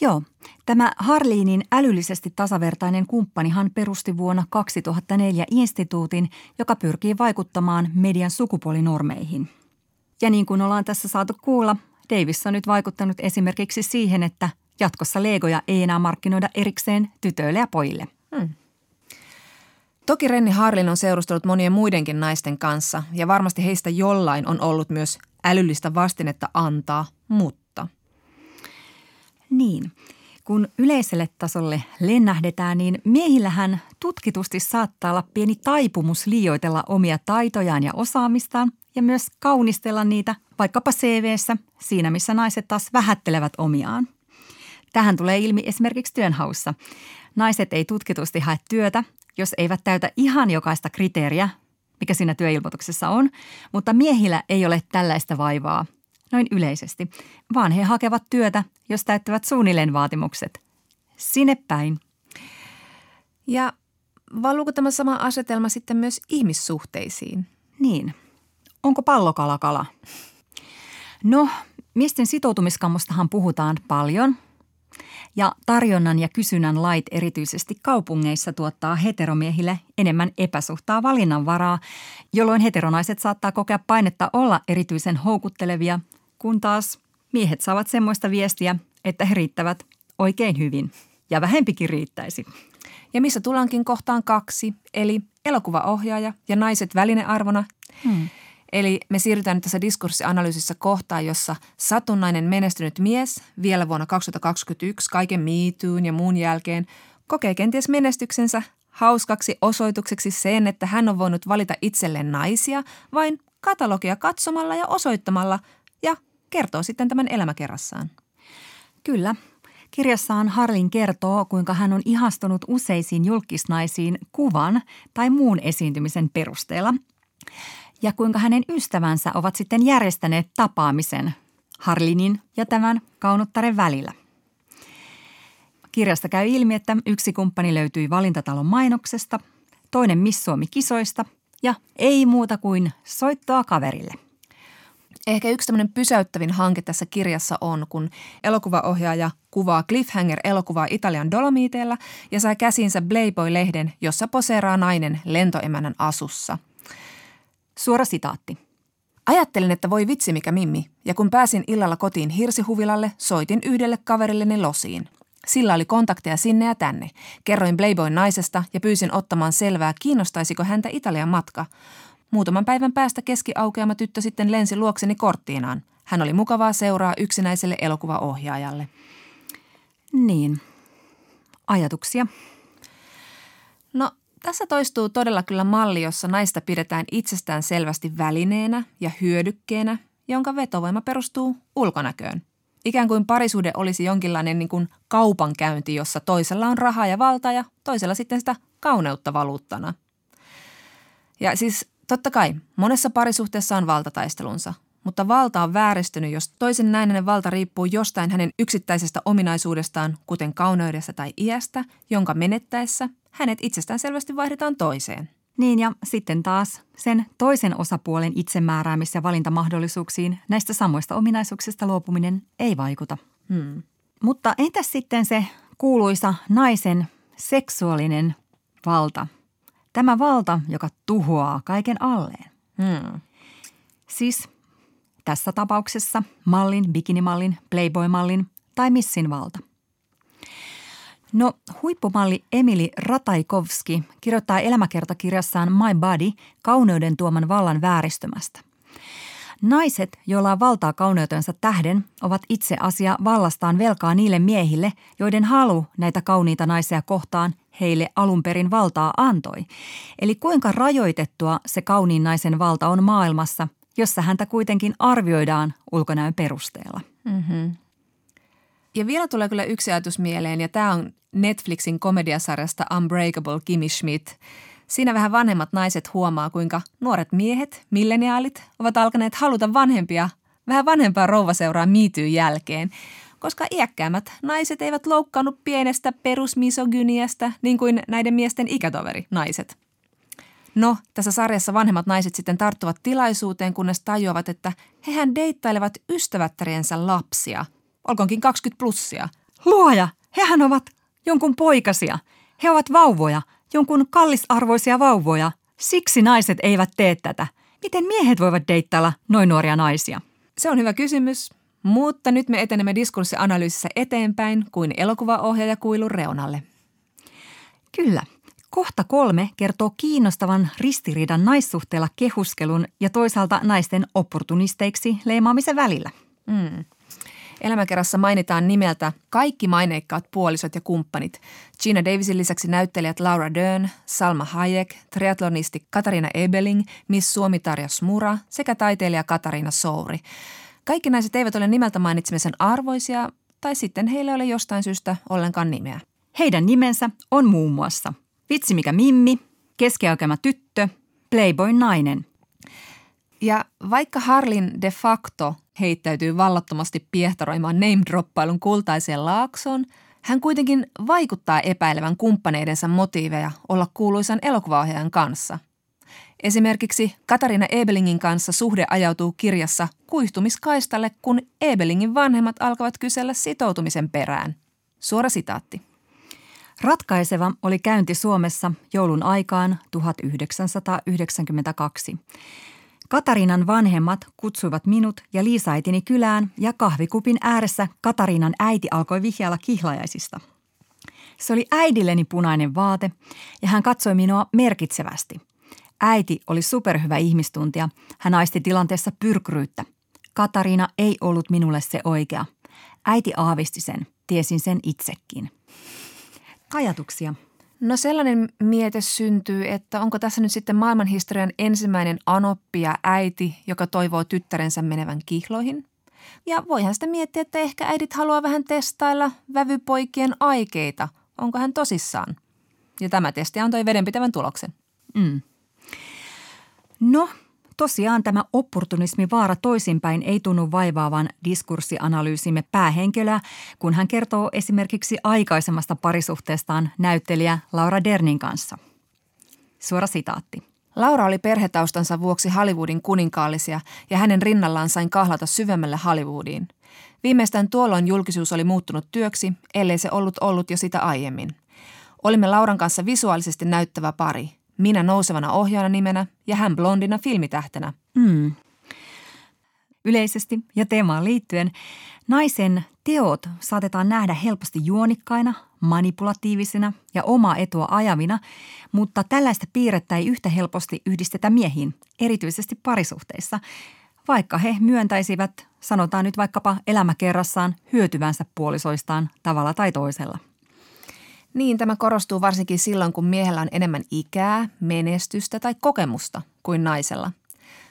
Joo, tämä Harliinin älyllisesti tasavertainen kumppanihan perusti vuonna 2004 instituutin, joka pyrkii vaikuttamaan median sukupuolinormeihin. Ja niin kuin ollaan tässä saatu kuulla, Davis on nyt vaikuttanut esimerkiksi siihen, että jatkossa legoja ei enää markkinoida erikseen tytöille ja pojille. Hmm. Toki Renni Harlin on seurustellut monien muidenkin naisten kanssa ja varmasti heistä jollain on ollut myös älyllistä vastinetta antaa, mutta niin. Kun yleiselle tasolle lennähdetään, niin miehillähän tutkitusti saattaa olla pieni taipumus liioitella omia taitojaan ja osaamistaan ja myös kaunistella niitä vaikkapa CVssä siinä, missä naiset taas vähättelevät omiaan. Tähän tulee ilmi esimerkiksi työnhaussa. Naiset ei tutkitusti hae työtä, jos eivät täytä ihan jokaista kriteeriä, mikä siinä työilmoituksessa on, mutta miehillä ei ole tällaista vaivaa – noin yleisesti, vaan he hakevat työtä, jos täyttävät suunnilleen vaatimukset. Sinne päin. Ja valuuko tämä sama asetelma sitten myös ihmissuhteisiin? Niin. Onko pallokala kala? No, miesten sitoutumiskammostahan puhutaan paljon. Ja tarjonnan ja kysynnän lait erityisesti kaupungeissa tuottaa heteromiehille enemmän epäsuhtaa valinnanvaraa, jolloin heteronaiset saattaa kokea painetta olla erityisen houkuttelevia kun taas miehet saavat semmoista viestiä, että he riittävät oikein hyvin ja vähempikin riittäisi. Ja missä tullaankin kohtaan kaksi, eli elokuvaohjaaja ja naiset välinearvona. Hmm. Eli me siirrytään nyt tässä diskurssianalyysissä kohtaan, jossa satunnainen menestynyt mies vielä vuonna 2021 kaiken miituun ja muun jälkeen kokee kenties menestyksensä hauskaksi osoitukseksi sen, että hän on voinut valita itselleen naisia vain katalogia katsomalla ja osoittamalla ja kertoo sitten tämän elämäkerrassaan. Kyllä. Kirjassaan Harlin kertoo, kuinka hän on ihastunut useisiin julkisnaisiin kuvan tai muun esiintymisen perusteella. Ja kuinka hänen ystävänsä ovat sitten järjestäneet tapaamisen Harlinin ja tämän kaunottaren välillä. Kirjasta käy ilmi, että yksi kumppani löytyi valintatalon mainoksesta, toinen Miss Suomi-kisoista ja ei muuta kuin soittoa kaverille. Ehkä yksi tämmöinen pysäyttävin hanke tässä kirjassa on, kun elokuvaohjaaja kuvaa Cliffhanger-elokuvaa Italian Dolomiteilla ja saa käsinsä Playboy-lehden, jossa poseeraa nainen lentoemännän asussa. Suora sitaatti. Ajattelin, että voi vitsi mikä mimmi, ja kun pääsin illalla kotiin hirsihuvilalle, soitin yhdelle kaverilleni losiin. Sillä oli kontakteja sinne ja tänne. Kerroin Playboyn naisesta ja pyysin ottamaan selvää, kiinnostaisiko häntä Italian matka. Muutaman päivän päästä keskiaukeama tyttö sitten lensi luokseni korttiinaan. Hän oli mukavaa seuraa yksinäiselle elokuvaohjaajalle. Niin. Ajatuksia? Tässä toistuu todella kyllä malli, jossa naista pidetään itsestään selvästi välineenä ja hyödykkeenä, jonka vetovoima perustuu ulkonäköön. Ikään kuin parisuhde olisi jonkinlainen niin kuin kaupankäynti, jossa toisella on rahaa ja valta ja toisella sitten sitä kauneutta valuuttana. Ja siis totta kai monessa parisuhteessa on valtataistelunsa, mutta valta on vääristynyt, jos toisen näinen valta riippuu jostain hänen yksittäisestä ominaisuudestaan, kuten kauneudesta tai iästä, jonka menettäessä hänet itsestään selvästi vaihdetaan toiseen. Niin ja sitten taas sen toisen osapuolen itsemääräämis- ja valintamahdollisuuksiin näistä samoista ominaisuuksista luopuminen ei vaikuta. Hmm. Mutta entäs sitten se kuuluisa naisen seksuaalinen valta? Tämä valta, joka tuhoaa kaiken alleen. Hmm. Siis tässä tapauksessa mallin, bikinimallin, playboy-mallin tai missin valta. No huippumalli Emili Rataikovski kirjoittaa elämäkertakirjassaan My Body kauneuden tuoman vallan vääristymästä. Naiset, joilla on valtaa kauneutensa tähden, ovat itse asia vallastaan velkaa niille miehille, joiden halu näitä kauniita naisia kohtaan heille alun perin valtaa antoi. Eli kuinka rajoitettua se kauniin naisen valta on maailmassa, jossa häntä kuitenkin arvioidaan ulkonäön perusteella. Mm-hmm. Ja vielä tulee kyllä yksi ajatus mieleen, ja tämä on Netflixin komediasarjasta Unbreakable Kimmy Schmidt. Siinä vähän vanhemmat naiset huomaa, kuinka nuoret miehet, milleniaalit, ovat alkaneet haluta vanhempia, vähän vanhempaa rouvaseuraa miityyn jälkeen, koska iäkkäämmät naiset eivät loukkaannut pienestä perusmisogyniasta niin kuin näiden miesten ikätoveri naiset. No, tässä sarjassa vanhemmat naiset sitten tarttuvat tilaisuuteen, kunnes tajuavat, että hehän deittailevat ystävättäriensä lapsia, olkoonkin 20 plussia. Luoja, hehän ovat jonkun poikasia. He ovat vauvoja, jonkun kallisarvoisia vauvoja. Siksi naiset eivät tee tätä. Miten miehet voivat deittailla noin nuoria naisia? Se on hyvä kysymys, mutta nyt me etenemme diskurssianalyysissä eteenpäin kuin elokuvaohjaaja kuilun reunalle. Kyllä. Kohta kolme kertoo kiinnostavan ristiriidan naissuhteella kehuskelun ja toisaalta naisten opportunisteiksi leimaamisen välillä. Mm. Elämäkerrassa mainitaan nimeltä kaikki maineikkaat puolisot ja kumppanit. Gina Davisin lisäksi näyttelijät Laura Dern, Salma Hayek, triatlonisti Katarina Ebeling, Miss Suomi Tarja Smura sekä taiteilija Katarina Souri. Kaikki naiset eivät ole nimeltä mainitsemisen arvoisia tai sitten heillä ei ole jostain syystä ollenkaan nimeä. Heidän nimensä on muun muassa Vitsi mikä Mimmi, Keskiaikema tyttö, Playboy nainen. Ja vaikka Harlin de facto heittäytyy vallattomasti piehtaroimaan name-droppailun kultaiseen laaksoon, hän kuitenkin vaikuttaa epäilevän kumppaneidensa motiiveja olla kuuluisan elokuvaohjaajan kanssa. Esimerkiksi Katarina Ebelingin kanssa suhde ajautuu kirjassa kuihtumiskaistalle, kun Ebelingin vanhemmat alkavat kysellä sitoutumisen perään. Suora sitaatti. Ratkaiseva oli käynti Suomessa joulun aikaan 1992. Katarinan vanhemmat kutsuivat minut ja Liisaitini kylään ja kahvikupin ääressä Katarinan äiti alkoi vihjailla kihlajaisista. Se oli äidilleni punainen vaate ja hän katsoi minua merkitsevästi. Äiti oli superhyvä ihmistuntija. Hän aisti tilanteessa pyrkryyttä. Katariina ei ollut minulle se oikea. Äiti aavisti sen. Tiesin sen itsekin. Ajatuksia. No sellainen miete syntyy, että onko tässä nyt sitten maailmanhistorian ensimmäinen anoppi ja äiti, joka toivoo tyttärensä menevän kihloihin? Ja voihan sitä miettiä, että ehkä äidit haluaa vähän testailla vävypoikien aikeita. Onko hän tosissaan? Ja tämä testi antoi vedenpitävän tuloksen. Mm. No, Tosiaan tämä opportunismi vaara toisinpäin ei tunnu vaivaavan diskurssianalyysimme päähenkilöä, kun hän kertoo esimerkiksi aikaisemmasta parisuhteestaan näyttelijä Laura Dernin kanssa. Suora sitaatti. Laura oli perhetaustansa vuoksi Hollywoodin kuninkaallisia ja hänen rinnallaan sain kahlata syvemmälle Hollywoodiin. Viimeistään tuolloin julkisuus oli muuttunut työksi, ellei se ollut ollut jo sitä aiemmin. Olimme Lauran kanssa visuaalisesti näyttävä pari – minä nousevana ohjaajana nimenä ja hän blondina filmitähtenä. Mm. Yleisesti ja teemaan liittyen naisen teot saatetaan nähdä helposti juonikkaina, manipulatiivisina ja omaa etua ajavina, mutta tällaista piirrettä ei yhtä helposti yhdistetä miehiin, erityisesti parisuhteissa, vaikka he myöntäisivät, sanotaan nyt vaikkapa elämäkerrassaan, hyötyvänsä puolisoistaan tavalla tai toisella – Niin, tämä korostuu varsinkin silloin, kun miehellä on enemmän ikää, menestystä tai kokemusta kuin naisella.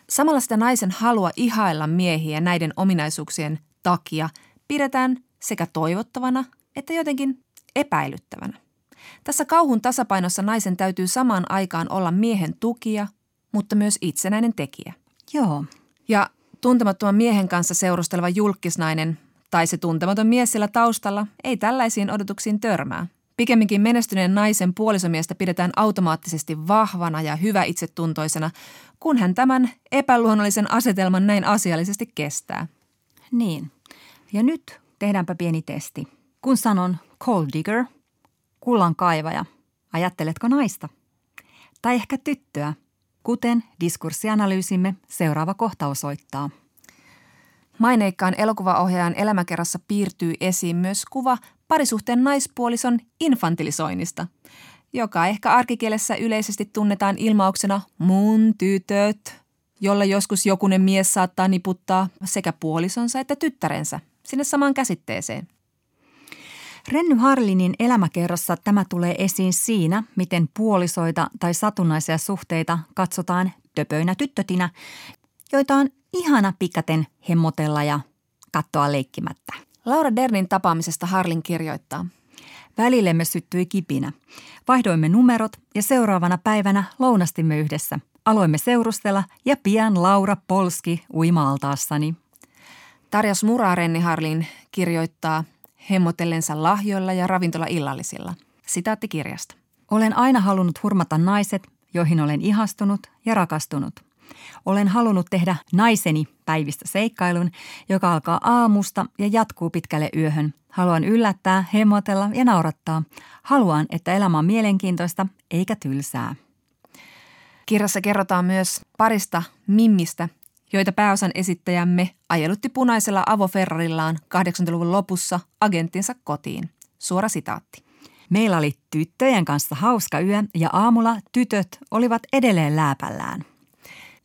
Samalla sitä naisen halua ihailla miehiä näiden ominaisuuksien takia pidetään sekä toivottavana että jotenkin epäilyttävänä. Tässä kauhun tasapainossa naisen täytyy samaan aikaan olla miehen tukia, mutta myös itsenäinen tekijä. Joo. Ja tuntemattoman miehen kanssa seurusteleva julkisnainen tai se tuntematon mies siellä taustalla ei tällaisiin odotuksiin törmää. Pikemminkin menestyneen naisen puolisomiestä pidetään automaattisesti vahvana ja hyvä itsetuntoisena, kun hän tämän epäluonnollisen asetelman näin asiallisesti kestää. Niin. Ja nyt tehdäänpä pieni testi. Kun sanon coal digger, kullan kaivaja, ajatteletko naista? Tai ehkä tyttöä, kuten diskurssianalyysimme seuraava kohta osoittaa. Maineikkaan elokuvaohjaajan elämäkerrassa piirtyy esiin myös kuva parisuhteen naispuolison infantilisoinnista, joka ehkä arkikielessä yleisesti tunnetaan ilmauksena mun tytöt, jolla joskus jokunen mies saattaa niputtaa sekä puolisonsa että tyttärensä sinne samaan käsitteeseen. Renny Harlinin elämäkerrassa tämä tulee esiin siinä, miten puolisoita tai satunnaisia suhteita katsotaan töpöinä tyttötinä, joita on ihana pikaten hemmotella ja kattoa leikkimättä. Laura Dernin tapaamisesta Harlin kirjoittaa. Välillemme syttyi kipinä. Vaihdoimme numerot ja seuraavana päivänä lounastimme yhdessä. Aloimme seurustella ja pian Laura polski uimaaltaassani. Tarjas Mura Renni Harlin kirjoittaa hemmotellensa lahjoilla ja ravintola-illallisilla. Sitaatti kirjasta. Olen aina halunnut hurmata naiset, joihin olen ihastunut ja rakastunut. Olen halunnut tehdä naiseni päivistä seikkailun, joka alkaa aamusta ja jatkuu pitkälle yöhön. Haluan yllättää, hemmotella ja naurattaa. Haluan, että elämä on mielenkiintoista eikä tylsää. Kirjassa kerrotaan myös parista mimmistä, joita pääosan esittäjämme ajelutti punaisella avoferrarillaan 80-luvun lopussa agenttinsa kotiin. Suora sitaatti. Meillä oli tyttöjen kanssa hauska yö ja aamulla tytöt olivat edelleen lääpällään.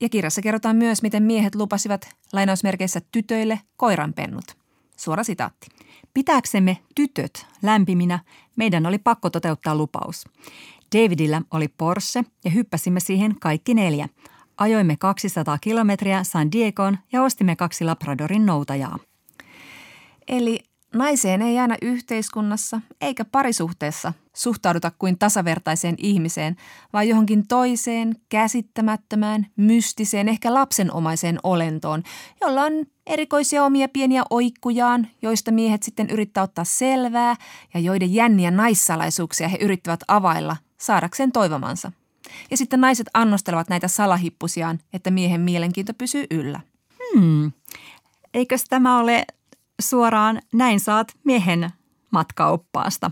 Ja kirjassa kerrotaan myös, miten miehet lupasivat lainausmerkeissä tytöille koiranpennut. Suora sitaatti. Pitääksemme tytöt lämpiminä, meidän oli pakko toteuttaa lupaus. Davidillä oli Porsche ja hyppäsimme siihen kaikki neljä. Ajoimme 200 kilometriä San Diegoon ja ostimme kaksi Labradorin noutajaa. Eli naiseen ei aina yhteiskunnassa eikä parisuhteessa suhtauduta kuin tasavertaiseen ihmiseen, vaan johonkin toiseen, käsittämättömään, mystiseen, ehkä lapsenomaiseen olentoon, jolla on erikoisia omia pieniä oikkujaan, joista miehet sitten yrittää ottaa selvää ja joiden jänniä naissalaisuuksia he yrittävät availla saadakseen toivomansa. Ja sitten naiset annostelevat näitä salahippusiaan, että miehen mielenkiinto pysyy yllä. Hmm. Eikös tämä ole suoraan näin saat miehen matkaoppaasta?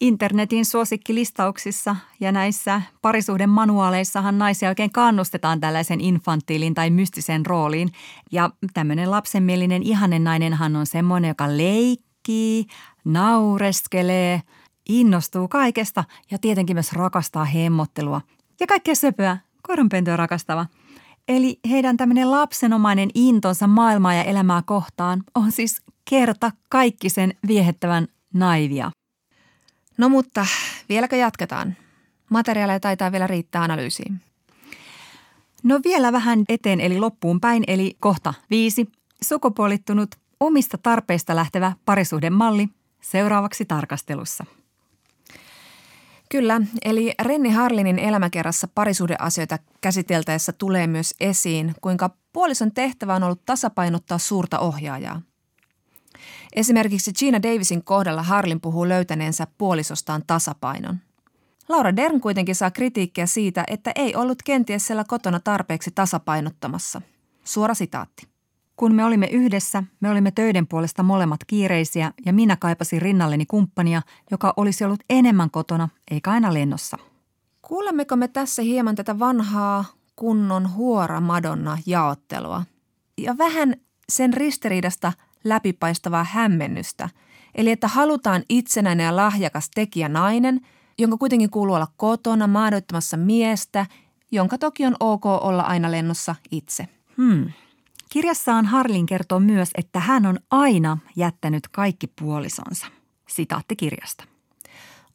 Internetin suosikkilistauksissa ja näissä parisuhden manuaaleissahan naisia oikein kannustetaan tällaisen infantiilin tai mystisen rooliin. Ja tämmöinen lapsenmielinen ihanen nainenhan on semmoinen, joka leikkii, naureskelee, innostuu kaikesta ja tietenkin myös rakastaa hemmottelua. Ja kaikkea söpöä, koiranpentyä rakastava. Eli heidän tämmöinen lapsenomainen intonsa maailmaa ja elämää kohtaan on siis kerta kaikki sen viehettävän naivia. No mutta vieläkö jatketaan? Materiaaleja taitaa vielä riittää analyysiin. No vielä vähän eteen eli loppuun päin, eli kohta viisi. Sukupuolittunut omista tarpeista lähtevä parisuhdemalli seuraavaksi tarkastelussa. Kyllä, eli Renni Harlinin elämäkerrassa parisuhdeasioita käsiteltäessä tulee myös esiin, kuinka puolison tehtävä on ollut tasapainottaa suurta ohjaajaa. Esimerkiksi Gina Davisin kohdalla Harlin puhuu löytäneensä puolisostaan tasapainon. Laura Dern kuitenkin saa kritiikkiä siitä, että ei ollut kenties siellä kotona tarpeeksi tasapainottamassa. Suora sitaatti. Kun me olimme yhdessä, me olimme töiden puolesta molemmat kiireisiä ja minä kaipasin rinnalleni kumppania, joka olisi ollut enemmän kotona eikä aina lennossa. Kuulemmeko me tässä hieman tätä vanhaa kunnon huora Madonna jaottelua? Ja vähän sen ristiriidasta läpipaistavaa hämmennystä. Eli että halutaan itsenäinen ja lahjakas tekijä nainen, jonka kuitenkin kuuluu olla kotona maadottamassa miestä, jonka toki on ok olla aina lennossa itse. Hmm. Kirjassaan Harlin kertoo myös, että hän on aina jättänyt kaikki puolisonsa. Sitaatti kirjasta.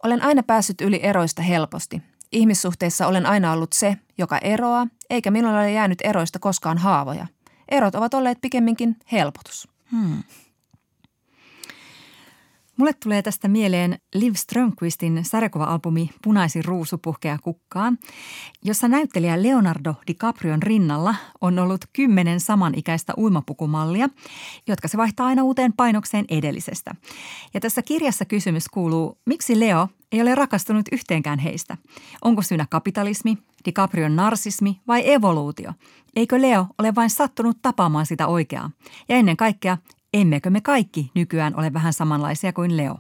Olen aina päässyt yli eroista helposti. Ihmissuhteissa olen aina ollut se, joka eroaa, eikä minulla ole jäänyt eroista koskaan haavoja. Erot ovat olleet pikemminkin helpotus. Hmm. Mulle tulee tästä mieleen Liv Strömqvistin sarjakuva-albumi Punaisin ruusu puhkea kukkaa, jossa näyttelijä Leonardo DiCaprion rinnalla on ollut kymmenen samanikäistä uimapukumallia, jotka se vaihtaa aina uuteen painokseen edellisestä. Ja tässä kirjassa kysymys kuuluu, miksi Leo ei ole rakastunut yhteenkään heistä? Onko syynä kapitalismi, DiCaprion narsismi vai evoluutio? Eikö Leo ole vain sattunut tapaamaan sitä oikeaa? Ja ennen kaikkea, Emmekö me kaikki nykyään ole vähän samanlaisia kuin Leo?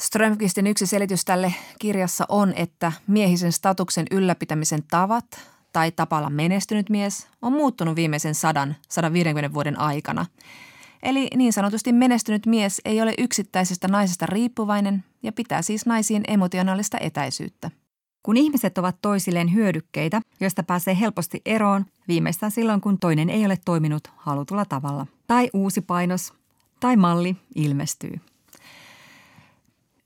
Strömqvistin yksi selitys tälle kirjassa on, että miehisen statuksen ylläpitämisen tavat tai tapalla menestynyt mies on muuttunut viimeisen 100-150 vuoden aikana. Eli niin sanotusti menestynyt mies ei ole yksittäisestä naisesta riippuvainen ja pitää siis naisiin emotionaalista etäisyyttä. Kun ihmiset ovat toisilleen hyödykkeitä, joista pääsee helposti eroon, viimeistään silloin kun toinen ei ole toiminut halutulla tavalla. Tai uusi painos, tai malli ilmestyy.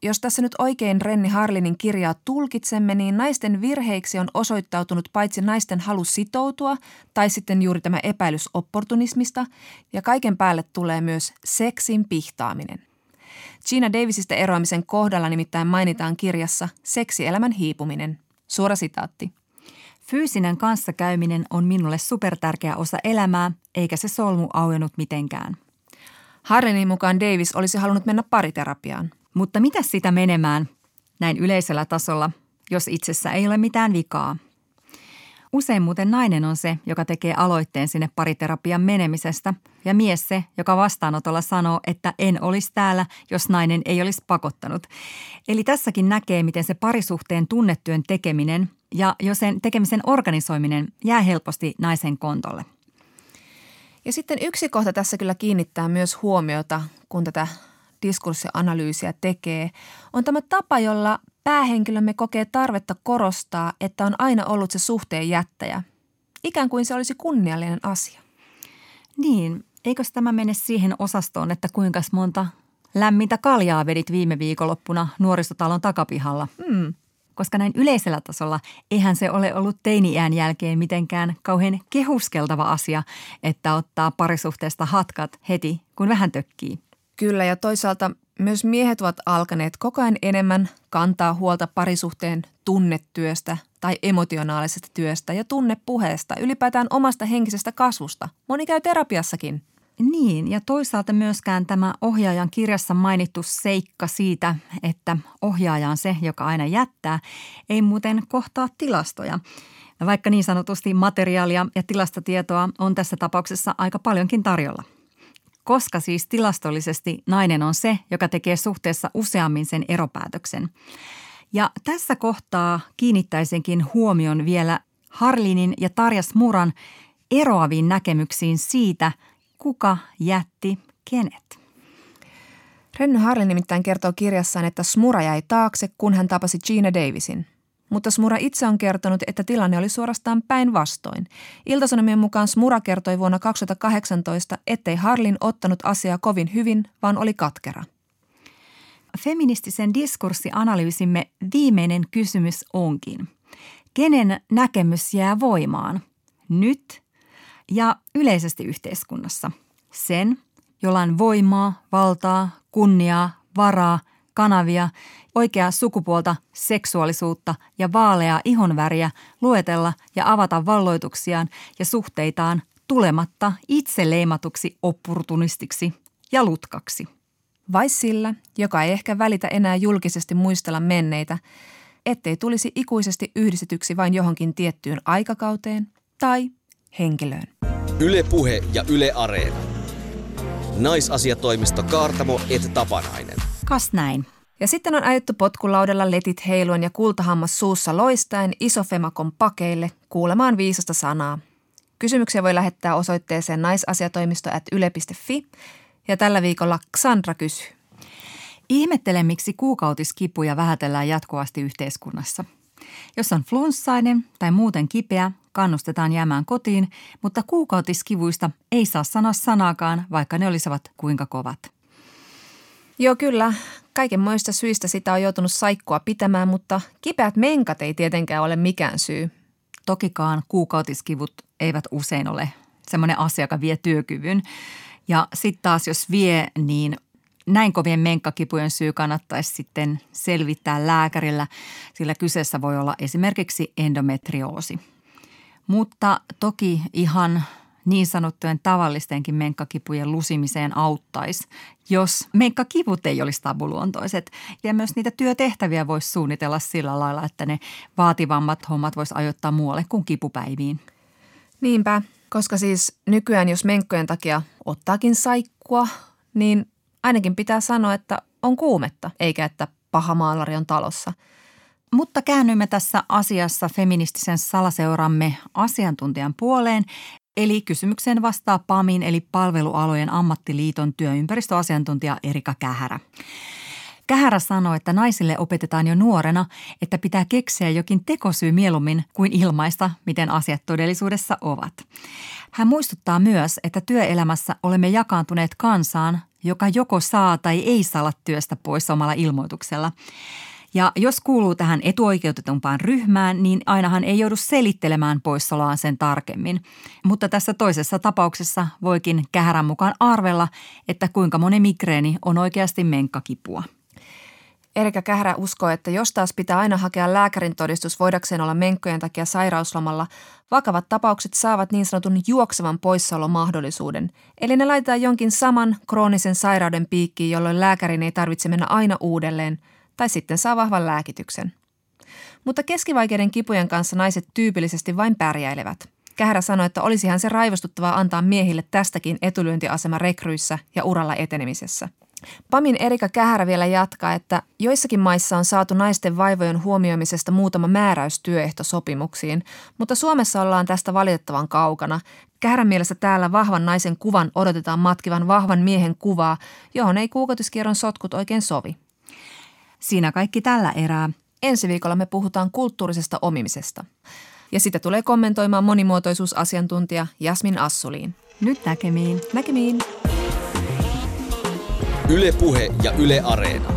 Jos tässä nyt oikein Renni Harlinin kirjaa tulkitsemme, niin naisten virheiksi on osoittautunut paitsi naisten halu sitoutua tai sitten juuri tämä epäilys opportunismista ja kaiken päälle tulee myös seksin pihtaaminen. Gina Davisista eroamisen kohdalla nimittäin mainitaan kirjassa seksielämän hiipuminen. Suora sitaatti. Fyysinen kanssakäyminen on minulle supertärkeä osa elämää, eikä se solmu auennut mitenkään. Harlenin mukaan Davis olisi halunnut mennä pariterapiaan. Mutta mitä sitä menemään näin yleisellä tasolla, jos itsessä ei ole mitään vikaa? Usein muuten nainen on se, joka tekee aloitteen sinne pariterapian menemisestä ja mies se, joka vastaanotolla sanoo, että en olisi täällä, jos nainen ei olisi pakottanut. Eli tässäkin näkee, miten se parisuhteen tunnetyön tekeminen ja jo sen tekemisen organisoiminen jää helposti naisen kontolle. Ja sitten yksi kohta tässä kyllä kiinnittää myös huomiota, kun tätä diskurssianalyysiä tekee, on tämä tapa, jolla päähenkilömme kokee tarvetta korostaa, että on aina ollut se suhteen jättäjä. Ikään kuin se olisi kunniallinen asia. Niin, eikö tämä mene siihen osastoon, että kuinka monta lämmintä kaljaa vedit viime viikonloppuna nuorisotalon takapihalla? Hmm koska näin yleisellä tasolla eihän se ole ollut teini-iän jälkeen mitenkään kauhean kehuskeltava asia, että ottaa parisuhteesta hatkat heti, kun vähän tökkii. Kyllä ja toisaalta myös miehet ovat alkaneet koko ajan enemmän kantaa huolta parisuhteen tunnetyöstä tai emotionaalisesta työstä ja tunnepuheesta, ylipäätään omasta henkisestä kasvusta. Moni käy terapiassakin – niin, ja toisaalta myöskään tämä ohjaajan kirjassa mainittu seikka siitä, että ohjaaja on se, joka aina jättää, ei muuten kohtaa tilastoja. Vaikka niin sanotusti materiaalia ja tilastotietoa on tässä tapauksessa aika paljonkin tarjolla. Koska siis tilastollisesti nainen on se, joka tekee suhteessa useammin sen eropäätöksen. Ja tässä kohtaa kiinnittäisinkin huomion vielä Harlinin ja Tarjas Muran eroaviin näkemyksiin siitä – kuka jätti kenet. Renny Harlin nimittäin kertoo kirjassaan, että Smura jäi taakse, kun hän tapasi Gina Davisin. Mutta Smura itse on kertonut, että tilanne oli suorastaan päinvastoin. Iltasanomien mukaan Smura kertoi vuonna 2018, ettei Harlin ottanut asiaa kovin hyvin, vaan oli katkera. Feministisen diskurssianalyysimme viimeinen kysymys onkin. Kenen näkemys jää voimaan? Nyt ja yleisesti yhteiskunnassa. Sen, jolla on voimaa, valtaa, kunniaa, varaa, kanavia, oikeaa sukupuolta, seksuaalisuutta ja vaaleaa ihonväriä luetella ja avata valloituksiaan ja suhteitaan tulematta itse leimatuksi opportunistiksi ja lutkaksi. Vai sillä, joka ei ehkä välitä enää julkisesti muistella menneitä, ettei tulisi ikuisesti yhdistetyksi vain johonkin tiettyyn aikakauteen tai henkilöön. Ylepuhe ja Yle Areena. Naisasiatoimisto Kaartamo et Tapanainen. Kas näin. Ja sitten on ajettu potkulaudella letit heiluen ja kultahammas suussa loistaen isofemakon pakeille kuulemaan viisasta sanaa. Kysymyksiä voi lähettää osoitteeseen naisasiatoimisto at yle.fi ja tällä viikolla Xandra kysyy. Ihmettele, miksi kuukautiskipuja vähätellään jatkuvasti yhteiskunnassa. Jos on flunssainen tai muuten kipeä, kannustetaan jäämään kotiin, mutta kuukautiskivuista ei saa sanoa sanaakaan, vaikka ne olisivat kuinka kovat. Joo, kyllä. Kaikenmoista syistä sitä on joutunut saikkua pitämään, mutta kipeät menkat ei tietenkään ole mikään syy. Tokikaan kuukautiskivut eivät usein ole semmoinen asia, joka vie työkyvyn. Ja sitten taas jos vie, niin näin kovien menkkakipujen syy kannattaisi sitten selvittää lääkärillä, sillä kyseessä voi olla esimerkiksi endometrioosi. Mutta toki ihan niin sanottujen tavallistenkin menkkakipujen lusimiseen auttaisi, jos menkkakivut ei olisi tabuluontoiset. Ja myös niitä työtehtäviä voisi suunnitella sillä lailla, että ne vaativammat hommat voisi ajoittaa muualle kuin kipupäiviin. Niinpä, koska siis nykyään jos menkkojen takia ottaakin saikkua, niin ainakin pitää sanoa, että on kuumetta, eikä että paha maalari on talossa. Mutta käännymme tässä asiassa feministisen salaseuramme asiantuntijan puoleen, Eli kysymykseen vastaa PAMin eli Palvelualojen ammattiliiton työympäristöasiantuntija Erika Kähärä. Kähärä sanoi, että naisille opetetaan jo nuorena, että pitää keksiä jokin tekosyy mieluummin kuin ilmaista, miten asiat todellisuudessa ovat. Hän muistuttaa myös, että työelämässä olemme jakaantuneet kansaan, joka joko saa tai ei saa työstä pois omalla ilmoituksella. Ja jos kuuluu tähän etuoikeutetumpaan ryhmään, niin ainahan ei joudu selittelemään poissoloaan sen tarkemmin. Mutta tässä toisessa tapauksessa voikin kähärän mukaan arvella, että kuinka moni migreeni on oikeasti menkkakipua. Erika Kährä uskoo, että jos taas pitää aina hakea lääkärin todistus voidakseen olla menkkojen takia sairauslomalla, vakavat tapaukset saavat niin sanotun juoksevan poissaolomahdollisuuden. Eli ne laitetaan jonkin saman kroonisen sairauden piikkiin, jolloin lääkärin ei tarvitse mennä aina uudelleen – tai sitten saa vahvan lääkityksen. Mutta keskivaikeiden kipujen kanssa naiset tyypillisesti vain pärjäilevät. Kähärä sanoi, että olisihan se raivostuttavaa antaa miehille tästäkin etulyöntiasema rekryissä ja uralla etenemisessä. Pamin Erika Kähärä vielä jatkaa, että joissakin maissa on saatu naisten vaivojen huomioimisesta muutama määräys työehtosopimuksiin, mutta Suomessa ollaan tästä valitettavan kaukana. Kähärän mielessä täällä vahvan naisen kuvan odotetaan matkivan vahvan miehen kuvaa, johon ei kuukautiskierron sotkut oikein sovi. Siinä kaikki tällä erää. Ensi viikolla me puhutaan kulttuurisesta omimisesta. Ja sitä tulee kommentoimaan monimuotoisuusasiantuntija Jasmin Assuliin. Nyt näkemiin. Näkemiin. Ylepuhe ja Yle Areena.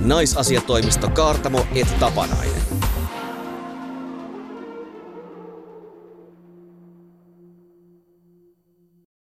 Naisasiatoimisto Kaartamo et Tapanainen.